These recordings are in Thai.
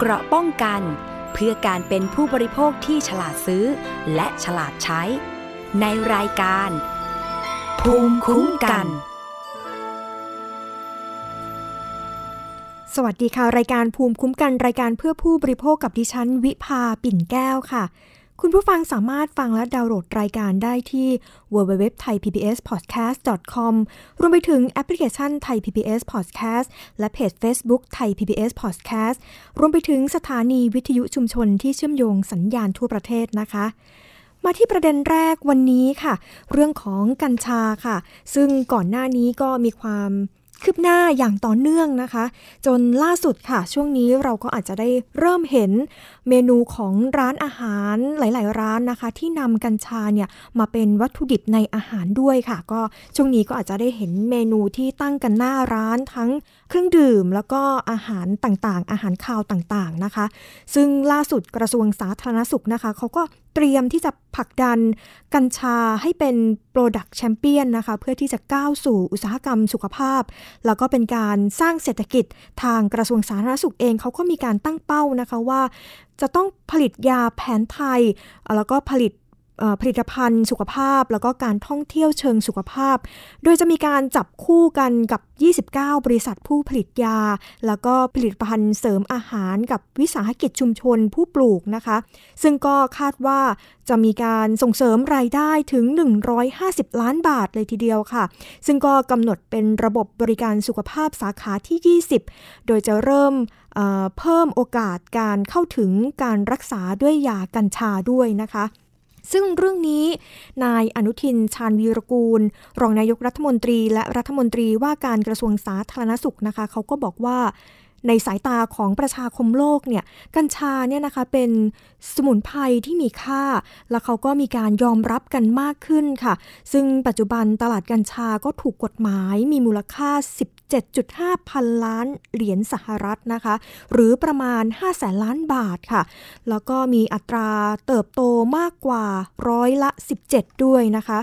เกราะป้องกัน เพื่อการเป็นผู้บริโภคที่ฉลาดซื้อ และฉลาดใช้ ในรายการ ภูมิคุ้มกัน สวัสดีค่ะ รายการภูมิคุ้มกันรายการเพื่อผู้บริโภคกับดิฉัน วิภาปิ่นแก้วค่ะ คุณผู้ฟังสามารถฟังและดาวน์โหลดรายการได้ที่ www.thaipbspodcast.com รวมไปถึงแอปพลิเคชัน Thai PBS Podcast และเพจ Facebook Thai PBS Podcast รวมไปถึงสถานีวิทยุชุมชนที่เชื่อมโยงสัญญาณทั่วประเทศนะคะ มาที่ประเด็นแรกวันนี้ค่ะ เรื่องของกัญชาค่ะ ซึ่งก่อนหน้านี้ก็มีความ คืบหน้าอย่างต่อเนื่องนะคะ จนล่าสุดค่ะ ช่วงนี้เราก็อาจจะได้เริ่มเห็นเมนูของร้านอาหารหลาย ๆ ร้านนะคะ ที่นำกัญชาเนี่ยมาเป็นวัตถุดิบในอาหารด้วยค่ะ ก็ช่วงนี้ก็อาจจะได้เห็นเมนูที่ตั้งกันหน้าร้านทั้งเครื่องดื่ม แล้วก็อาหารต่างๆ อาหารคาวต่างๆนะคะ ซึ่งล่าสุดกระทรวงสาธารณสุขนะคะเขาก็ เตรียมที่จะผลักดันกัญชาให้เป็น Product Champion นะคะ เพื่อที่จะก้าวสู่อุตสาหกรรมสุขภาพ แล้วก็เป็นการสร้างเศรษฐกิจทางกระทรวงสาธารณสุขเองเขาก็มีการตั้งเป้านะคะว่า จะต้องผลิตยาแผนไทย แล้วก็ผลิต ผลิตภัณฑ์สุขภาพ แล้วก็การท่องเที่ยวเชิงสุขภาพ โดยจะมีการจับคู่กันกับ 29 บริษัทผู้ผลิตยา แล้วก็ผลิตภัณฑ์เสริมอาหารกับวิสาหกิจชุมชนผู้ปลูกนะคะ ซึ่งก็คาดว่าจะมีการส่งเสริมรายได้ถึง 150 ล้านบาทเลยทีเดียวค่ะ ซึ่งก็กำหนดเป็นระบบบริการสุขภาพสาขาที่ 20 โดยจะเริ่มเพิ่มโอกาสการเข้าถึงการรักษาด้วยยากัญชาด้วยนะคะ ซึ่งเรื่องนี้นายอนุทินชาญวีรกูล รองนายกรัฐมนตรี และรัฐมนตรีว่าการกระทรวงสาธารณสุขนะคะเขาก็บอกว่า ในสายตาของประชาคมโลกเนี่ยกัญชาเนี่ยนะคะเป็นสมุนไพรที่มีค่า แล้วเขาก็มีการยอมรับกันมากขึ้นค่ะ ซึ่งปัจจุบันตลาดกัญชาก็ถูกกฎหมายมีมูลค่า 17.5 พันล้านเหรียญสหรัฐนะคะ หรือประมาณ 5 แสนล้านบาทค่ะ แล้วก็มีอัตราเติบโตมากกว่าร้อยละ 17 ด้วยนะคะ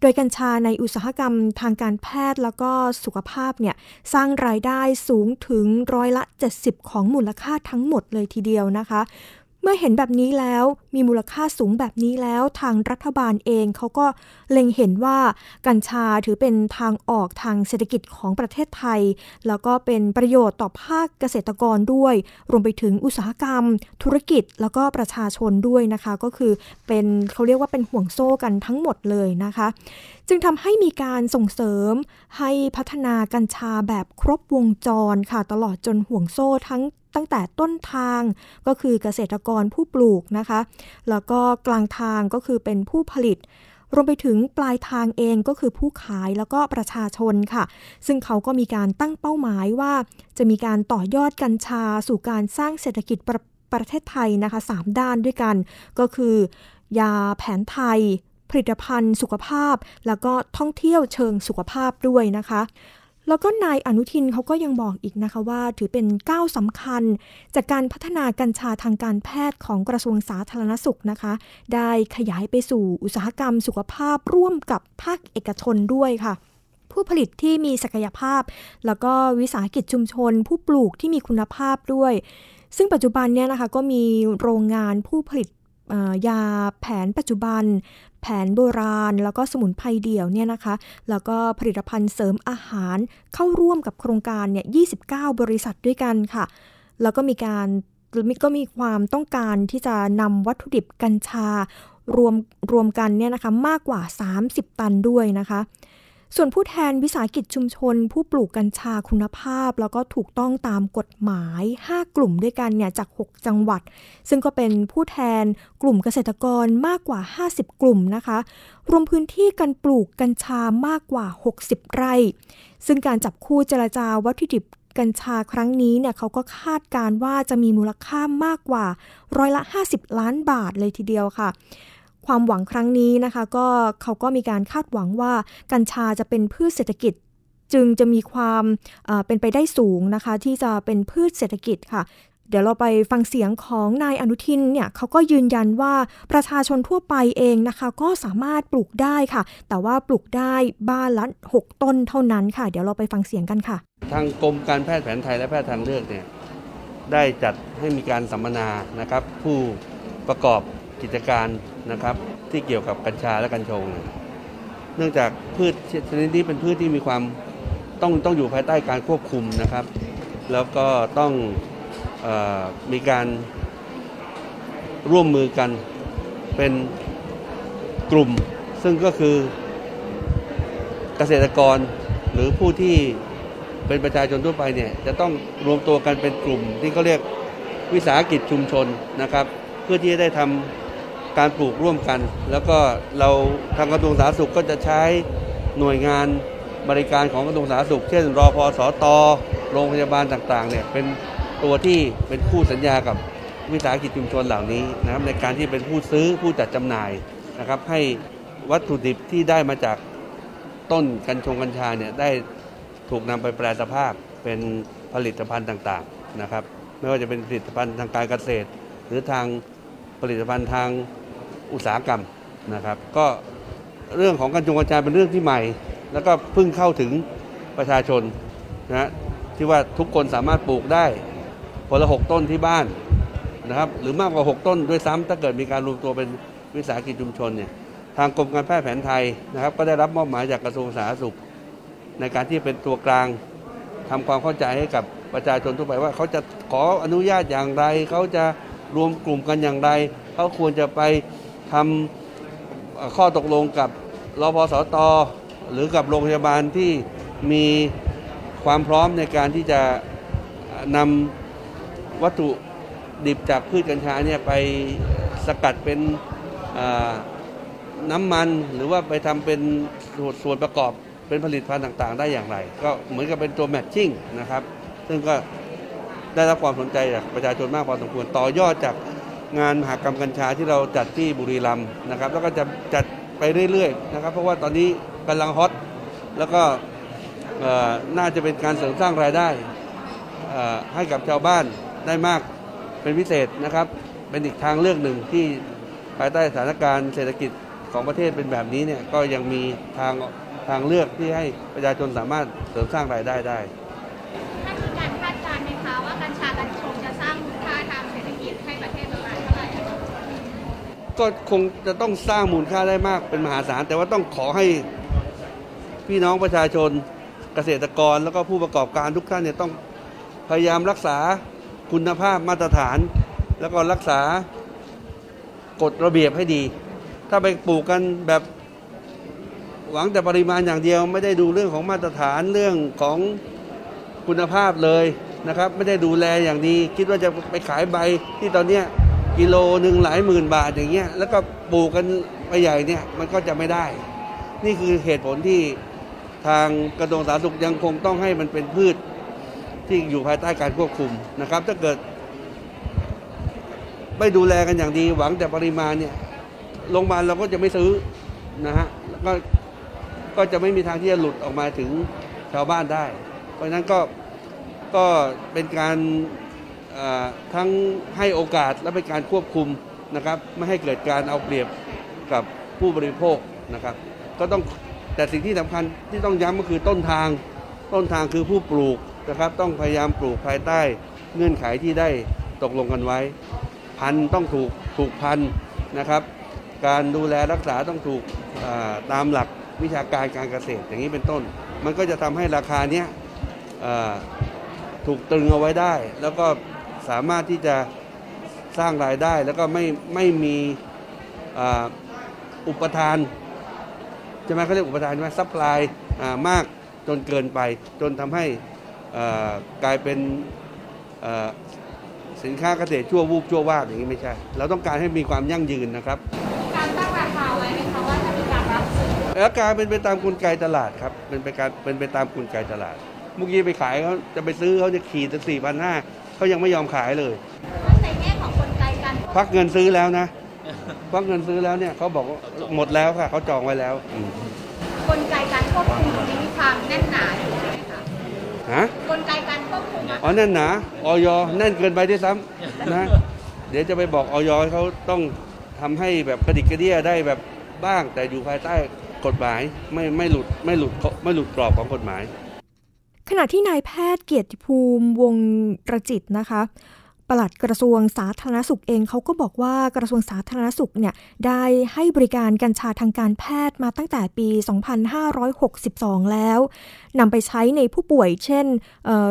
โดยกัญชาในอุตสาหกรรมทางการแพทย์แล้วก็สุขภาพเนี่ยสร้างรายได้สูงถึงร้อยละ 70 ของมูลค่าทั้งหมดเลยทีเดียวนะคะ เมื่อเห็นแบบนี้แล้วมีมูลค่าสูงแบบนี้แล้วทางรัฐบาลเองเขาก็เล็งเห็นว่ากัญชาถือเป็นทางออกทางเศรษฐกิจของประเทศไทย แล้วก็เป็นประโยชน์ต่อภาคเกษตรกรด้วย รวมไปถึงอุตสาหกรรม ธุรกิจแล้วก็ประชาชนด้วยนะคะ ก็คือเป็นเขาเรียกว่าเป็นห่วงโซ่กันทั้งหมดเลยนะคะ จึงทำให้มีการส่งเสริมให้พัฒนากัญชาแบบครบวงจรค่ะ ตลอดจนห่วงโซ่ทั้งตั้งแต่ต้นทางก็คือเกษตรกรผู้ปลูกนะคะ แล้วก็กลางทางก็คือเป็นผู้ผลิต รวมไปถึงปลายทางเองก็คือผู้ขายแล้วก็ประชาชนค่ะ ซึ่งเขาก็มีการตั้งเป้าหมายว่า จะมีการต่อยอดกัญชา สู่การสร้างเศรษฐกิจประประเทศไทยนะคะ 3 ด้านด้วยกัน ก็คือ ยาแผนไทย ผลิตภัณฑ์ สุขภาพ แล้วก็ท่องเที่ยวเชิงสุขภาพด้วยนะคะ แล้วก็นายอนุทินเขาก็ยังบอกอีกนะคะว่า ถือเป็นก้าวสำคัญ จากการพัฒนากัญชาทางการแพทย์ของกระทรวงสาธารณสุขนะคะ ได้ขยายไปสู่อุตสาหกรรมสุขภาพร่วมกับภาคเอกชนด้วยค่ะผู้ผลิตที่มีศักยภาพ แล้วก็วิสาหกิจชุมชน ผู้ปลูกที่มีคุณภาพด้วย ซึ่งปัจจุบันเนี่ยนะคะก็มีโรงงานผู้ผลิต ยาแผนปัจจุบัน แผนโบราณ แล้วก็สมุนไพรเดี่ยวเนี่ยนะคะ แล้วก็ผลิตภัณฑ์เสริมอาหารเข้าร่วมกับโครงการเนี่ย29 บริษัทด้วยกันค่ะ แล้วก็มีการก็มีความต้องการที่จะนำวัตถุดิบกัญชารวมรวมกันเนี่ยนะคะมากกว่า 30 ตันด้วยนะคะ ส่วนผู้แทนวิสาหกิจชุมชน ผู้ปลูกกัญชาคุณภาพ แล้วก็ถูกต้องตามกฎหมาย 5 กลุ่มด้วยกันเนี่ยจาก 6 จังหวัด ซึ่งก็เป็นผู้แทนกลุ่มเกษตรกรมากกว่า 50 กลุ่มนะคะ รวมพื้นที่การปลูกกัญชามากกว่า 60 ไร่ ซึ่งการจับคู่เจรจาวัตถุดิบกัญชาครั้งนี้เนี่ยเขาก็คาดการว่าจะมีมูลค่ามากกว่าร้อยละ 50 ล้านบาทเลยทีเดียวค่ะ ความหวังครั้งนี้นะคะ ก็เขาก็มีการคาดหวังว่ากัญชาจะเป็นพืชเศรษฐกิจจึงจะมีความเป็นไปได้สูงนะคะ ที่จะเป็นพืชเศรษฐกิจค่ะ เดี๋ยวเราไปฟังเสียงของนายอนุทินเนี่ยเขาก็ยืนยันว่าประชาชนทั่วไปเองนะคะ ก็สามารถปลูกได้ค่ะ แต่ว่าปลูกได้บ้านละ6 ต้นเท่านั้นค่ะ เดี๋ยวเราไปฟังเสียงกันค่ะ ทางกรมการแพทย์แผนไทยและแพทย์ทางเลือกเนี่ยได้จัดให้มีการสัมมนานะครับ ผู้ประกอบ กิจการนะครับที่เกี่ยวกับกัญชาและกัญชง เนื่องจากพืชชนิดนี้เป็นพืชที่มีความต้องต้องอยู่ภายใต้การควบคุมนะครับ แล้วก็ต้องออมีการร่วมมือกันเป็นกลุ่ม ซึ่งก็คือเกษตรกรหรือผู้ที่เป็นประชาชนทั่วไปเนี่ยจะต้องรวมตัวกันเป็นกลุ่มที่เขาเรียกวิสาหกิจชุมชนนะครับ เพื่อที่จะได้ทำ การปลูกร่วมกัน แล้วก็เราทางกระทรวงสาธารณสุขก็จะใช้หน่วยงานบริการของกระทรวงสาธารณสุข เช่นรอพอสตโรงพยาบาลต่างๆเนี่ยเป็นตัวที่เป็นคู่สัญญากับวิสาหกิจชุมชนเหล่านี้นะครับในการที่เป็นผู้ซื้อผู้จัดจำหน่ายนะครับ ให้วัตถุดิบที่ได้มาจากต้นกัญชงกัญชาเนี่ยได้ถูกนำไปแปลสภาพเป็นผลิตภัณฑ์ต่างๆนะครับ ไม่ว่าจะเป็นผลิตภัณฑ์ทางการเกษตร หรือทางผลิตภัณฑ์ทาง อุตสาหกรรมนะครับ ก็เรื่องของกัญชงกัญชายเป็นเรื่องที่ใหม่ แล้วก็เพิ่งเข้าถึงประชาชนนะที่ว่าทุกคนสามารถปลูกได้คนละหกต้นที่บ้านนะครับ หรือมากกว่า 6 ต้นด้วยซ้ำถ้าเกิดมีการรวมตัวเป็นวิสาหกิจชุมชนเนี่ยทางกรมการแพทย์แผนไทยนะครับ ก็ได้รับมอบหมายจากกระทรวงสาธารณสุข ในการที่เป็นตัวกลางทำความเข้าใจให้กับประชาชนทั่วไปว่าเขาจะขออนุญาตอย่างไร เขาจะรวมกลุ่มกันอย่างไร เขาควรจะไป ทำข้อตกลงกับรพสตหรือกับโรงพยาบาลที่มีความพร้อมในการที่จะนำวัตถุดิบจากพืชกัญชาเนี่ยไปสกัดเป็นน้ำมันหรือว่าไปทำเป็นส่วนประกอบเป็นผลิตภัณฑ์ต่างๆ ได้อย่างไร ก็เหมือนกับเป็นตัวแมทชิ่งนะครับ ซึ่งก็ได้รับความสนใจจากประชาชนมากพอสมควรต่อยอดจาก งานมหกรรมกัญชาที่เราจัดที่บุรีรัมย์นะครับ แล้วก็จะจัดไปเรื่อยๆนะครับ เพราะว่าตอนนี้กำลังฮอตแล้วก็น่าจะเป็นการเสริมสร้างรายได้ให้กับชาวบ้านได้มากเป็นพิเศษนะครับ เป็นอีกทางเลือกหนึ่งที่ภายใต้สถานการณ์เศรษฐกิจของประเทศเป็นแบบนี้เนี่ยก็ยังมีทางทางเลือกที่ให้ประชาชนสามารถเสริมสร้างรายได้ได้ ก็คงจะต้องสร้างมูลค่าได้มากเป็นมหาศาล แต่ว่าต้องขอให้พี่น้องประชาชนเกษตรกรแล้วก็ผู้ประกอบการทุกท่านเนี่ยต้องพยายามรักษาคุณภาพมาตรฐาน แล้วก็รักษากฎระเบียบให้ดี ถ้าไปปลูกกันแบบหวังแต่ปริมาณอย่างเดียว ไม่ได้ดูเรื่องของมาตรฐานเรื่องของคุณภาพเลยนะครับ ไม่ได้ดูแลอย่างดี คิดว่าจะไปขายใบที่ตอนเนี้ย กิโลหนึ่งหลายหมื่นบาทอย่างเงี้ยแล้วก็ปลูกกันไปใหญ่เนี่ยมันก็จะไม่ได้ นี่คือเหตุผลที่ทางกระทรวงสาธารณสุขยังคงต้องให้มันเป็นพืชที่อยู่ภายใต้การควบคุมนะครับ ถ้าเกิด ไม่ดูแลกันอย่างดีหวังแต่ปริมาณเนี่ยโรงพยาบาลเราก็จะไม่ซื้อนะฮะแล้วก็ก็จะไม่มีทางที่จะหลุดออกมาถึงชาวบ้านได้ เพราะฉะนั้นก็ก็เป็นการ ทั้งให้โอกาสและเป็นการควบคุมนะครับไม่ให้เกิดการเอาเปรียบกับผู้บริโภคนะครับ ก็ต้องแต่สิ่งที่สำคัญที่ต้องย้ำก็คือต้นทางต้นทางคือผู้ปลูกนะครับ ต้องพยายามปลูกภายใต้เงื่อนไขที่ได้ตกลงกันไว้ พันธุ์ต้องถูกถูกพันธุ์นะครับ การดูแลรักษาต้องถูกตามหลักวิชาการการเกษตรอย่างนี้เป็นต้น มันก็จะทำให้ราคาเนี้ยถูกตรึงเอาไว้ได้ แล้วก็ สามารถที่จะสร้างรายได้ แล้วก็ไม่ไม่มีอ่าอุปทานใช่ไหมเขาเรียกอุปทานใช่ไหม supply มากจนเกินไป จนทำให้อ่ากลายเป็นอ่าสินค้าเกษตรชั่ววูบชั่ววาบอย่างนี้ไม่ใช่ เราต้องการให้มีความยั่งยืนนะครับมีการตั้งราคาไว้ไหมคะว่าจะมีการรับซื้อแล้วการเป็นไปตามกลไกตลาดครับเป็นไปการเป็นไปตามกลไกตลาดเมื่อกี้ไปขายเขาจะไปซื้อเขาจะขีดตั้งสี่พันห้า เขายังไม่ยอมขายเลยในแง่ของกลไกการพักเงินซื้อแล้วนะพักเงินซื้อแล้วเนี่ยเขาบอกว่าหมดแล้วค่ะเขาจองไว้แล้วอืมกลไกการควบคุมตรงนี้มีความแน่นหนาอยู่ใช่ไหมคะฮะกลไกการควบคุมอะอ๋อแน่นหนาออยแน่นเกินไปด้วยซ้ำนะเดี๋ยวจะไปบอกออยให้เขาต้องทำให้แบบกระดิกกระเดี้ยได้แบบบ้างแต่อยู่ภายใต้กฎหมายไม่ไม่หลุดไม่หลุดไม่หลุดกรอบของกฎหมาย ขณะที่นายแพทย์เกียรติภูมิวงประจิตนะคะปลัดกระทรวงสาธารณสุขเองเขาก็บอกว่ากระทรวงสาธารณสุขเนี่ยได้ให้บริการกัญชาทางการแพทย์มาตั้งแต่ปี 2562 แล้วนำไปใช้ในผู้ป่วย เช่น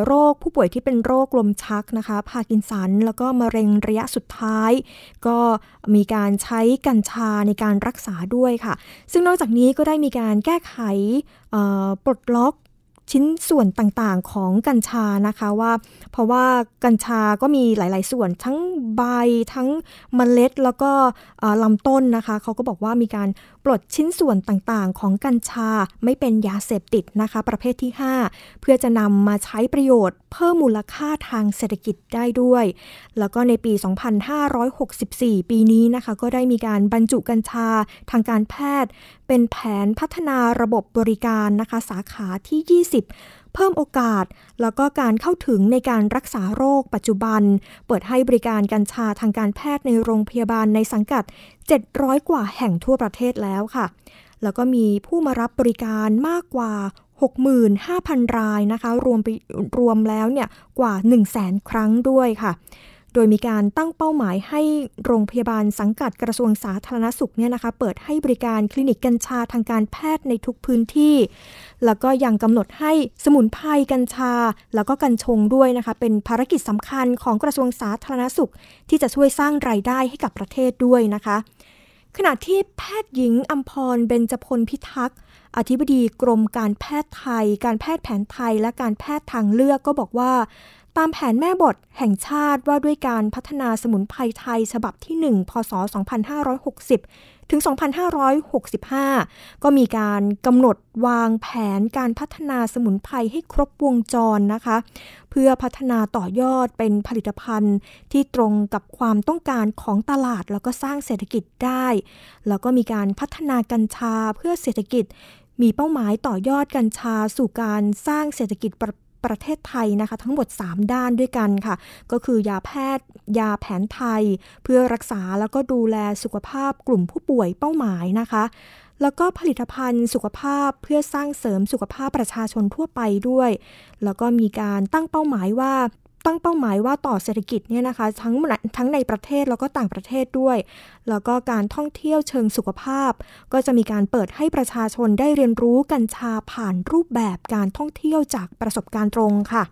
โรคผู้ป่วยที่เป็นโรคลมชักนะคะพาร์กินสัน แล้วก็มะเร็งระยะสุดท้าย ก็มีการใช้กัญชาในการรักษาด้วยค่ะ ซึ่งนอกจากนี้ก็ได้มีการแก้ไขปลดล็อก ชิ้นส่วนต่างๆของกัญชานะคะว่า เพราะว่ากัญชาก็มีหลาย ๆ ส่วนทั้งใบทั้งเมล็ดแล้วก็ลำต้นนะคะเขาก็บอกว่ามีการปลดชิ้นส่วนต่างๆ ของกัญชาไม่เป็นยาเสพติดนะคะ ประเภทที่ 5 เพื่อจะนำมาใช้ประโยชน์เพิ่มมูลค่าทางเศรษฐกิจได้ด้วย แล้วก็ในปี 2564 ปีนี้นะคะ ก็ได้มีการบรรจุกัญชาทางการแพทย์ เป็นแผนพัฒนาระบบบริการนะคะ สาขาที่ 20เพิ่มโอกาส แล้วก็การเข้าถึงในการรักษาโรคปัจจุบัน เปิดให้บริการกัญชาทางการแพทย์ในโรงพยาบาลในสังกัด 700 กว่าแห่งทั่วประเทศแล้วค่ะ แล้วก็มีผู้มารับบริการมากกว่า65,000 รายนะคะ รวมไปรวมแล้วเนี่ยกว่า 100,000ครั้งด้วยค่ะ โดยมีการตั้งเป้าหมายให้โรงพยาบาลสังกัดกระทรวงสาธารณสุขเนี่ยนะคะเปิดให้บริการคลินิกกัญชาทางการแพทย์ในทุกพื้นที่ แล้วก็ยังกำหนดให้สมุนไพรกัญชา แล้วก็กัญชงด้วยนะคะเป็นภารกิจสำคัญของกระทรวงสาธารณสุข ที่จะช่วยสร้างรายได้ให้กับประเทศด้วยนะคะ ขณะที่แพทย์หญิงอัมพรเบญจพลพิทักษ์อธิบดีกรมการแพทย์ไทย การแพทย์แผนไทย และการแพทย์ทางเลือกก็บอกว่า ตามแผนแม่บทแห่งชาติว่าด้วยการพัฒนาสมุนไพรไทยฉบับที่ 1 พศ 2560 ถึง 2565 ก็มีการกำหนดวางแผนการพัฒนาสมุนไพรให้ครบวงจรนะคะ เพื่อพัฒนาต่อยอดเป็นผลิตภัณฑ์ที่ตรงกับความต้องการของตลาดแล้วก็สร้างเศรษฐกิจได้ แล้วก็มีการพัฒนากัญชาเพื่อเศรษฐกิจมีเป้าหมายต่อยอดกัญชาสู่การสร้างเศรษฐกิจประ ประเทศไทยนะคะ ทั้งหมด 3 ด้านด้วยกันค่ะ ก็คือยาแพทย์ ยาแผนไทย เพื่อรักษาแล้วก็ดูแลสุขภาพกลุ่มผู้ป่วยเป้าหมายนะคะแล้วก็ผลิตภัณฑ์สุขภาพเพื่อสร้างเสริมสุขภาพประชาชนทั่วไปด้วย แล้วก็มีการตั้งเป้าหมายว่า ตั้งเป้าหมายว่าต่อเศรษฐกิจเนี่ยนะคะทั้งทั้งในประเทศแล้วก็ต่างประเทศด้วย แล้วก็การท่องเที่ยวเชิงสุขภาพ ก็จะมีการเปิดให้ประชาชนได้เรียนรู้กัญชาผ่านรูปแบบการท่องเที่ยวจากประสบการณ์ตรงค่ะ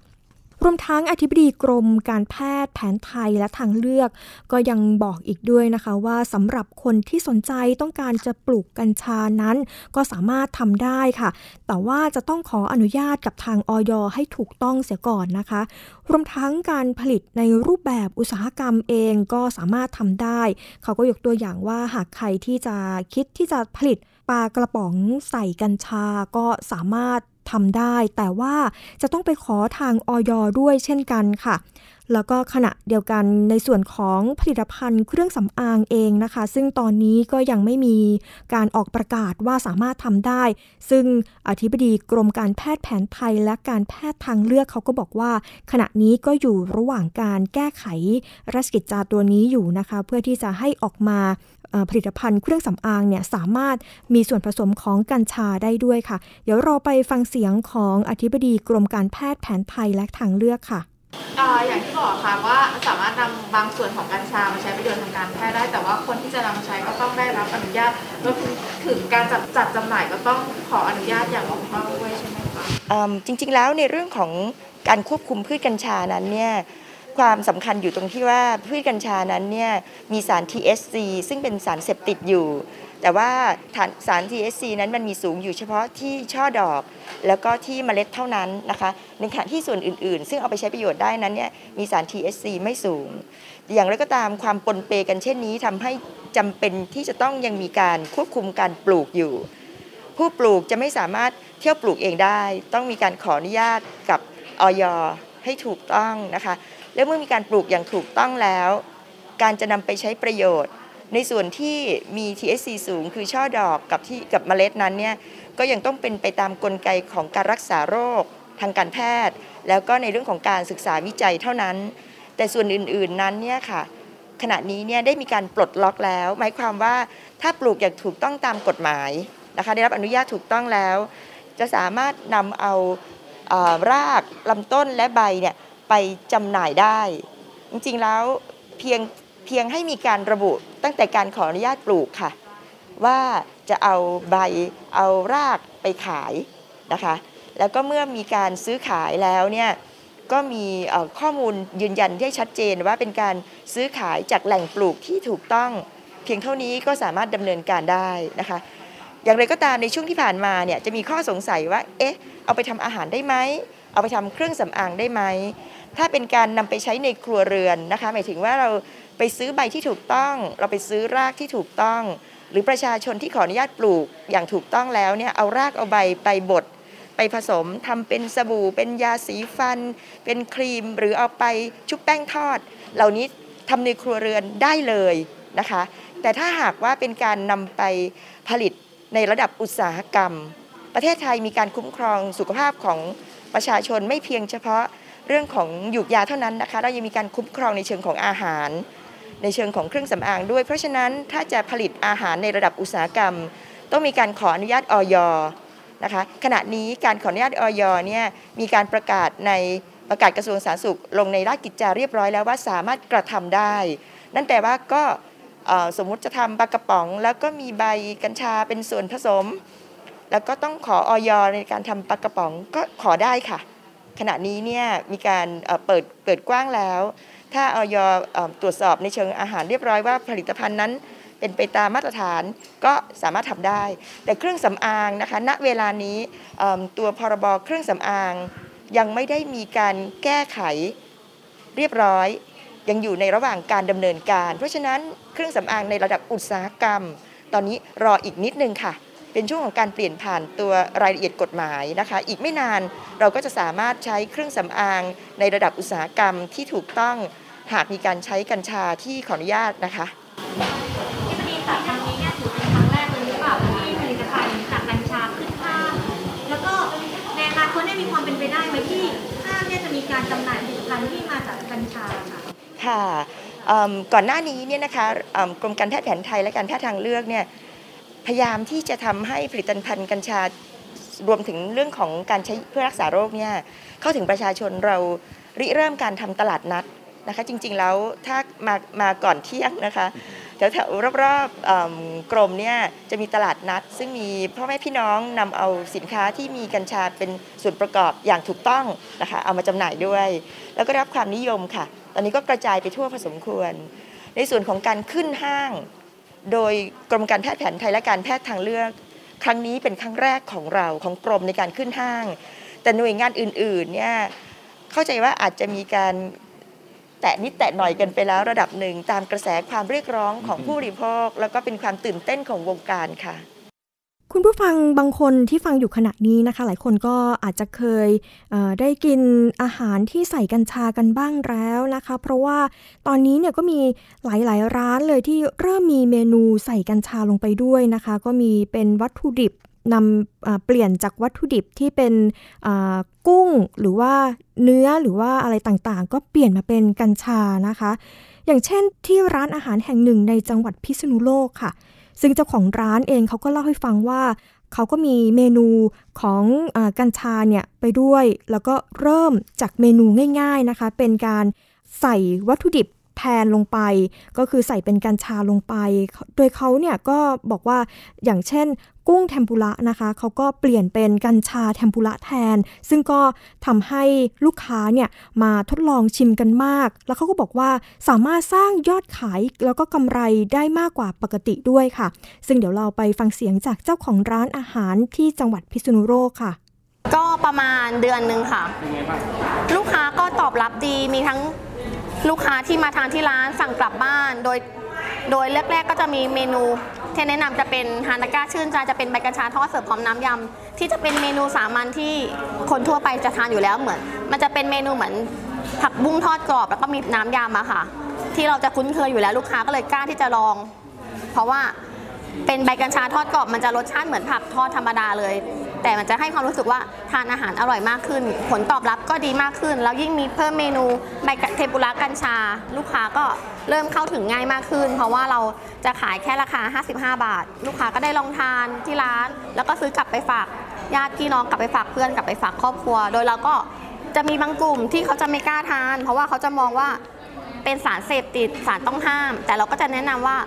รวมทั้งอธิบดีกรมการแพทย์แผนไทยและทางเลือก ก็ยังบอกอีกด้วยนะคะว่าสำหรับคนที่สนใจต้องการจะปลูกกัญชานั้น ก็สามารถทำได้ค่ะ แต่ว่าจะต้องขออนุญาตกับทางออยให้ถูกต้องเสียก่อนนะคะ รวมทั้งการผลิตในรูปแบบอุตสาหกรรมเองก็สามารถทำได้ เขาก็ยกตัวอย่างว่าหากใครที่จะคิดที่จะผลิตปลากระป๋องใส่กัญชาก็สามารถ ทำได้ แต่ว่าจะต้องไปขอทางออยด้วยเช่นกันค่ะ แล้วก็ขณะเดียวกันในส่วนของผลิตภัณฑ์เครื่องสำอางเองนะคะ ซึ่งตอนนี้ก็ยังไม่มีการออกประกาศว่าสามารถทำได้ ซึ่งอธิบดีกรมการแพทย์แผนไทยและการแพทย์ทางเลือกเขาก็บอกว่า ขณะนี้ก็อยู่ระหว่างการแก้ไขราชกิจจาตัวนี้อยู่นะคะ เพื่อที่จะให้ออกมาผลิตภัณฑ์เครื่องสำอางเนี่ยสามารถมีส่วนผสมของกัญชาได้ด้วยค่ะ เดี๋ยวเราไปฟังเสียงของอธิบดีกรมการแพทย์แผนไทยและทางเลือกค่ะ อย่างที่บอกค่ะว่าสามารถนำบางส่วนของกัญชามาใช้ประโยชน์ทางการแพทย์ได้ แต่ว่าคนที่จะนำมาใช้ก็ต้องได้รับอนุญาตรวมถึงการจัดจัดจำหน่ายก็ต้องขออนุญาตอย่างถูกต้องด้วยใช่ไหมคะจริง ๆ แล้วในเรื่องของการควบคุมพืชกัญชานั้นเนี่ยความสำคัญอยู่ตรงที่ว่าพืชกัญชานั้นเนี่ยมีสาร THC ซึ่งเป็นสารเสพติดอยู่ แต่ว่าสาร THC นั้นมันมีสูงอยู่เฉพาะที่ช่อดอก แล้วก็ที่เมล็ดเท่านั้นนะคะ ในขณะที่ส่วนอื่นๆ ซึ่งเอาไปใช้ประโยชน์ได้นั้นเนี่ยมีสาร THC ไม่สูง อย่างไรก็ตามความปนเปกันเช่นนี้ทำให้จำเป็นที่จะต้องยังมีการควบคุมการปลูกอยู่ ผู้ปลูกจะไม่สามารถเที่ยวปลูกเองได้ ต้องมีการขออนุญาตกับออยให้ถูกต้องนะคะ และเมื่อมีการปลูกอย่างถูกต้องแล้ว การจะนำไปใช้ประโยชน์ ในส่วนที่มี THC สูงคือช่อดอกกับที่กับเมล็ดนั้นเนี่ยก็ยังต้องเป็นไปตามกลไกของการรักษาโรคทางการแพทย์ แล้วก็ในเรื่องของการศึกษาวิจัยเท่านั้น แต่ส่วนอื่นๆนั้นเนี่ยค่ะขณะนี้เนี่ยได้มีการปลดล็อกแล้ว หมายความว่าถ้าปลูกอย่างถูกต้องตามกฎหมายนะคะได้รับอนุญาตถูกต้องแล้ว จะสามารถนำเอารากลำต้นและใบเนี่ยไปจำหน่ายได้ จริงๆแล้วเพียง เพียงให้มีการระบุตั้งแต่การขออนุญาตปลูกค่ะ ว่าจะเอาใบเอารากไปขายนะคะ แล้วก็เมื่อมีการซื้อขายแล้วเนี่ยก็มีข้อมูลยืนยันที่ชัดเจนว่าเป็นการซื้อขายจากแหล่งปลูกที่ถูกต้อง เพียงเท่านี้ก็สามารถดำเนินการได้นะคะ อย่างไรก็ตามในช่วงที่ผ่านมาเนี่ยจะมีข้อสงสัยว่าเอ๊ะเอาไปทำอาหารได้ไหมเอาไปทำเครื่องสำอางได้ไหมถ้าเป็นการนำไปใช้ในครัวเรือนนะคะ หมายถึงว่าเรา ไปซื้อใบที่ถูกต้อง เราไปซื้อรากที่ถูกต้อง หรือประชาชนที่ขออนุญาตปลูกอย่างถูกต้องแล้วเนี่ยเอารากเอาใบไปบดไปผสมทำเป็นสบู่ เป็นยาสีฟัน เป็นครีม หรือเอาไปชุบแป้งทอด เหล่านี้ทำในครัวเรือนได้เลยนะคะ แต่ถ้าหากว่าเป็นการนำไปผลิตในระดับอุตสาหกรรม ประเทศไทยมีการคุ้มครองสุขภาพของประชาชนไม่เพียงเฉพาะเรื่องของหยูกยาเท่านั้นนะคะ เรายังมีการคุ้มครองในเชิงของอาหาร ในเชิงของเครื่องสำอางด้วย เพราะฉะนั้นถ้าจะผลิตอาหารในระดับอุตสาหกรรม ต้องมีการขออนุญาตออยนะคะขณะนี้การขออนุญาตออยเนี่ยมีการประกาศในประกาศกระทรวงสาธารณสุข ลงในราชกิจจาเรียบร้อยแล้วว่าสามารถกระทำได้ นั่นแปลว่าก็สมมุติจะทำปลากระป๋อง แล้วก็มีใบกัญชาเป็นส่วนผสม แล้วก็ต้องขอออยในการทำปลากระป๋องก็ขอได้ค่ะ ขณะนี้เนี่ยมีการเปิดเปิดกว้างแล้ว ถ้าออยเอ่อตรวจสอบในเชิงอาหารเรียบร้อยว่าผลิตภัณฑ์นั้นเป็นไปตามมาตรฐานก็สามารถทำได้ แต่เครื่องสำอางนะคะ ณ เวลานี้ตัวพรบเครื่องสำอางยังไม่ได้มีการแก้ไขเรียบร้อย ยังอยู่ในระหว่างการดำเนินการ เพราะฉะนั้นเครื่องสำอางในระดับอุตสาหกรรม ตอนนี้รออีกนิดนึงค่ะ เป็นช่วงของการเปลี่ยนผ่านตัวรายละเอียดกฎหมายนะคะ อีกไม่นานเราก็จะสามารถใช้เครื่องสำอางในระดับอุตสาหกรรมที่ถูกต้อง หากมีการใช้กัญชาที่ขออนุญาตนะคะที่ปดีค่ะครั้งนี้เนี่ยถือเป็นครั้งแรกเลยหรือเปล่าที่ผลิตภัณฑ์จากกัญชาขึ้นห้างแล้วก็ในอนาคตเนี่ยมีความเป็นไปได้ไหมที่ห้างเนี่ยจะมีการจำหน่ายผลิตภัณฑ์ที่มาจากกัญชาค่ะค่ะเอิ่มก่อนหน้านี้เนี่ยนะคะเอิ่มกรมการแพทย์แผนไทยและการแพทย์ทางเลือกเนี่ยพยายามที่จะทำให้ผลิตภัณฑ์กัญชารวมถึงเรื่องของการใช้เพื่อรักษาโรคเนี่ยเข้าถึงประชาชนเราริเริ่มการทำตลาดนัด นะคะจริงๆแล้วถ้ามามาก่อนเที่ยงนะคะแถวๆรอบๆเอิ่มกรมเนี่ยจะมีตลาดนัด ซึ่งมีพ่อแม่พี่น้องนำเอาสินค้าที่มีกัญชาเป็นส่วนประกอบอย่างถูกต้องนะคะเอามาจำหน่ายด้วย แล้วก็ได้รับความนิยมค่ะ ตอนนี้ก็กระจายไปทั่วพอสมควร ในส่วนของการขึ้นห้าง โดยกรมการแพทย์แผนไทยและการแพทย์ทางเลือก ครั้งนี้เป็นครั้งแรกของเราของกรมในการขึ้นห้าง แต่หน่วยงานอื่นๆเนี่ยเข้าใจว่าอาจจะมีการ แตะนิดแตะหน่อยกันไปแล้วระดับหนึ่งตามกระแสความเรียกร้องของผู้บริโภค แล้วก็เป็นความตื่นเต้นของวงการค่ะ คุณผู้ฟังบางคนที่ฟังอยู่ขณะนี้นะคะ หลายคนก็อาจจะเคยเอ่อได้กินอาหารที่ใส่กัญชากันบ้างแล้วนะคะ เพราะว่าตอนนี้เนี่ยก็มีหลายๆ ร้านเลยที่เริ่มมีเมนูใส่กัญชาลงไปด้วยนะคะ ก็มีเป็นวัตถุดิบ นำเปลี่ยนจากวัตถุดิบที่เป็นกุ้งหรือว่าเนื้อหรือว่าอะไรต่างๆ ก็เปลี่ยนมาเป็นกัญชานะคะ อย่างเช่นที่ร้านอาหารแห่งหนึ่งในจังหวัดพิษณุโลกค่ะ ซึ่งเจ้าของร้านเองเขาก็เล่าให้ฟังว่าเขาก็มีเมนูของอกัญชาเนี่ยไปด้วย แล้วก็เริ่มจากเมนูง่าย ๆนะคะ เป็นการใส่วัตถุดิบแทนลงไป ก็คือใส่เป็นกัญชาลงไป โดยเขาเนี่ยก็บอกว่าอย่างเช่น กุ้งเทมปุระนะคะเขาก็เปลี่ยนเป็นกัญชาเทมปุระแทน ซึ่งก็ทำให้ลูกค้าเนี่ยมาทดลองชิมกันมาก แล้วเขาก็บอกว่าสามารถสร้างยอดขายแล้วก็กำไรได้มากกว่าปกติด้วยค่ะ ซึ่งเดี๋ยวเราไปฟังเสียงจากเจ้าของร้านอาหารที่จังหวัดพิษณุโลกค่ะ ก็ประมาณเดือนหนึ่งค่ะ ลูกค้าก็ตอบรับดีมีทั้งลูกค้าที่มาทานที่ร้านสั่งกลับบ้าน โดย โดยแรกๆก็จะมีเมนู เทนแนะนำจะเป็นฮานาก้าชื่นใจจะเป็นใบกัญชาทอดเสิร์ฟพร้อมน้ำยำที่จะเป็นเมนูสามัญที่คนทั่วไปจะทานอยู่แล้วเหมือน มันจะเป็นเมนูเหมือนผักบุ้งทอดกรอบแล้วก็มีน้ำยำอะค่ะ ที่เราจะคุ้นเคยอยู่แล้วลูกค้าก็เลยกล้าที่จะลอง เพราะว่าเป็นใบกัญชาทอดกรอบมันจะรสชาติเหมือนผักทอดธรรมดาเลย แต่มันจะให้ความรู้สึกว่าทานอาหารอร่อยมากขึ้น ผลตอบรับก็ดีมากขึ้น แล้วยิ่งมีเพิ่มเมนูใบเทปุระกัญชา ลูกค้าก็เริ่มเข้าถึงง่ายมากขึ้น เพราะว่าเราจะขายแค่ราคา 55 บาท ลูกค้าก็ได้ลองทานที่ร้าน แล้วก็ซื้อกลับไปฝากญาติพี่น้องกลับไปฝากเพื่อนกลับไปฝากครอบครัว โดยเราก็จะมีบางกลุ่มที่เขาจะไม่กล้าทาน เพราะว่าเขาจะมองว่าเป็นสารเสพติดสารต้องห้าม แต่เราก็จะแนะนำว่า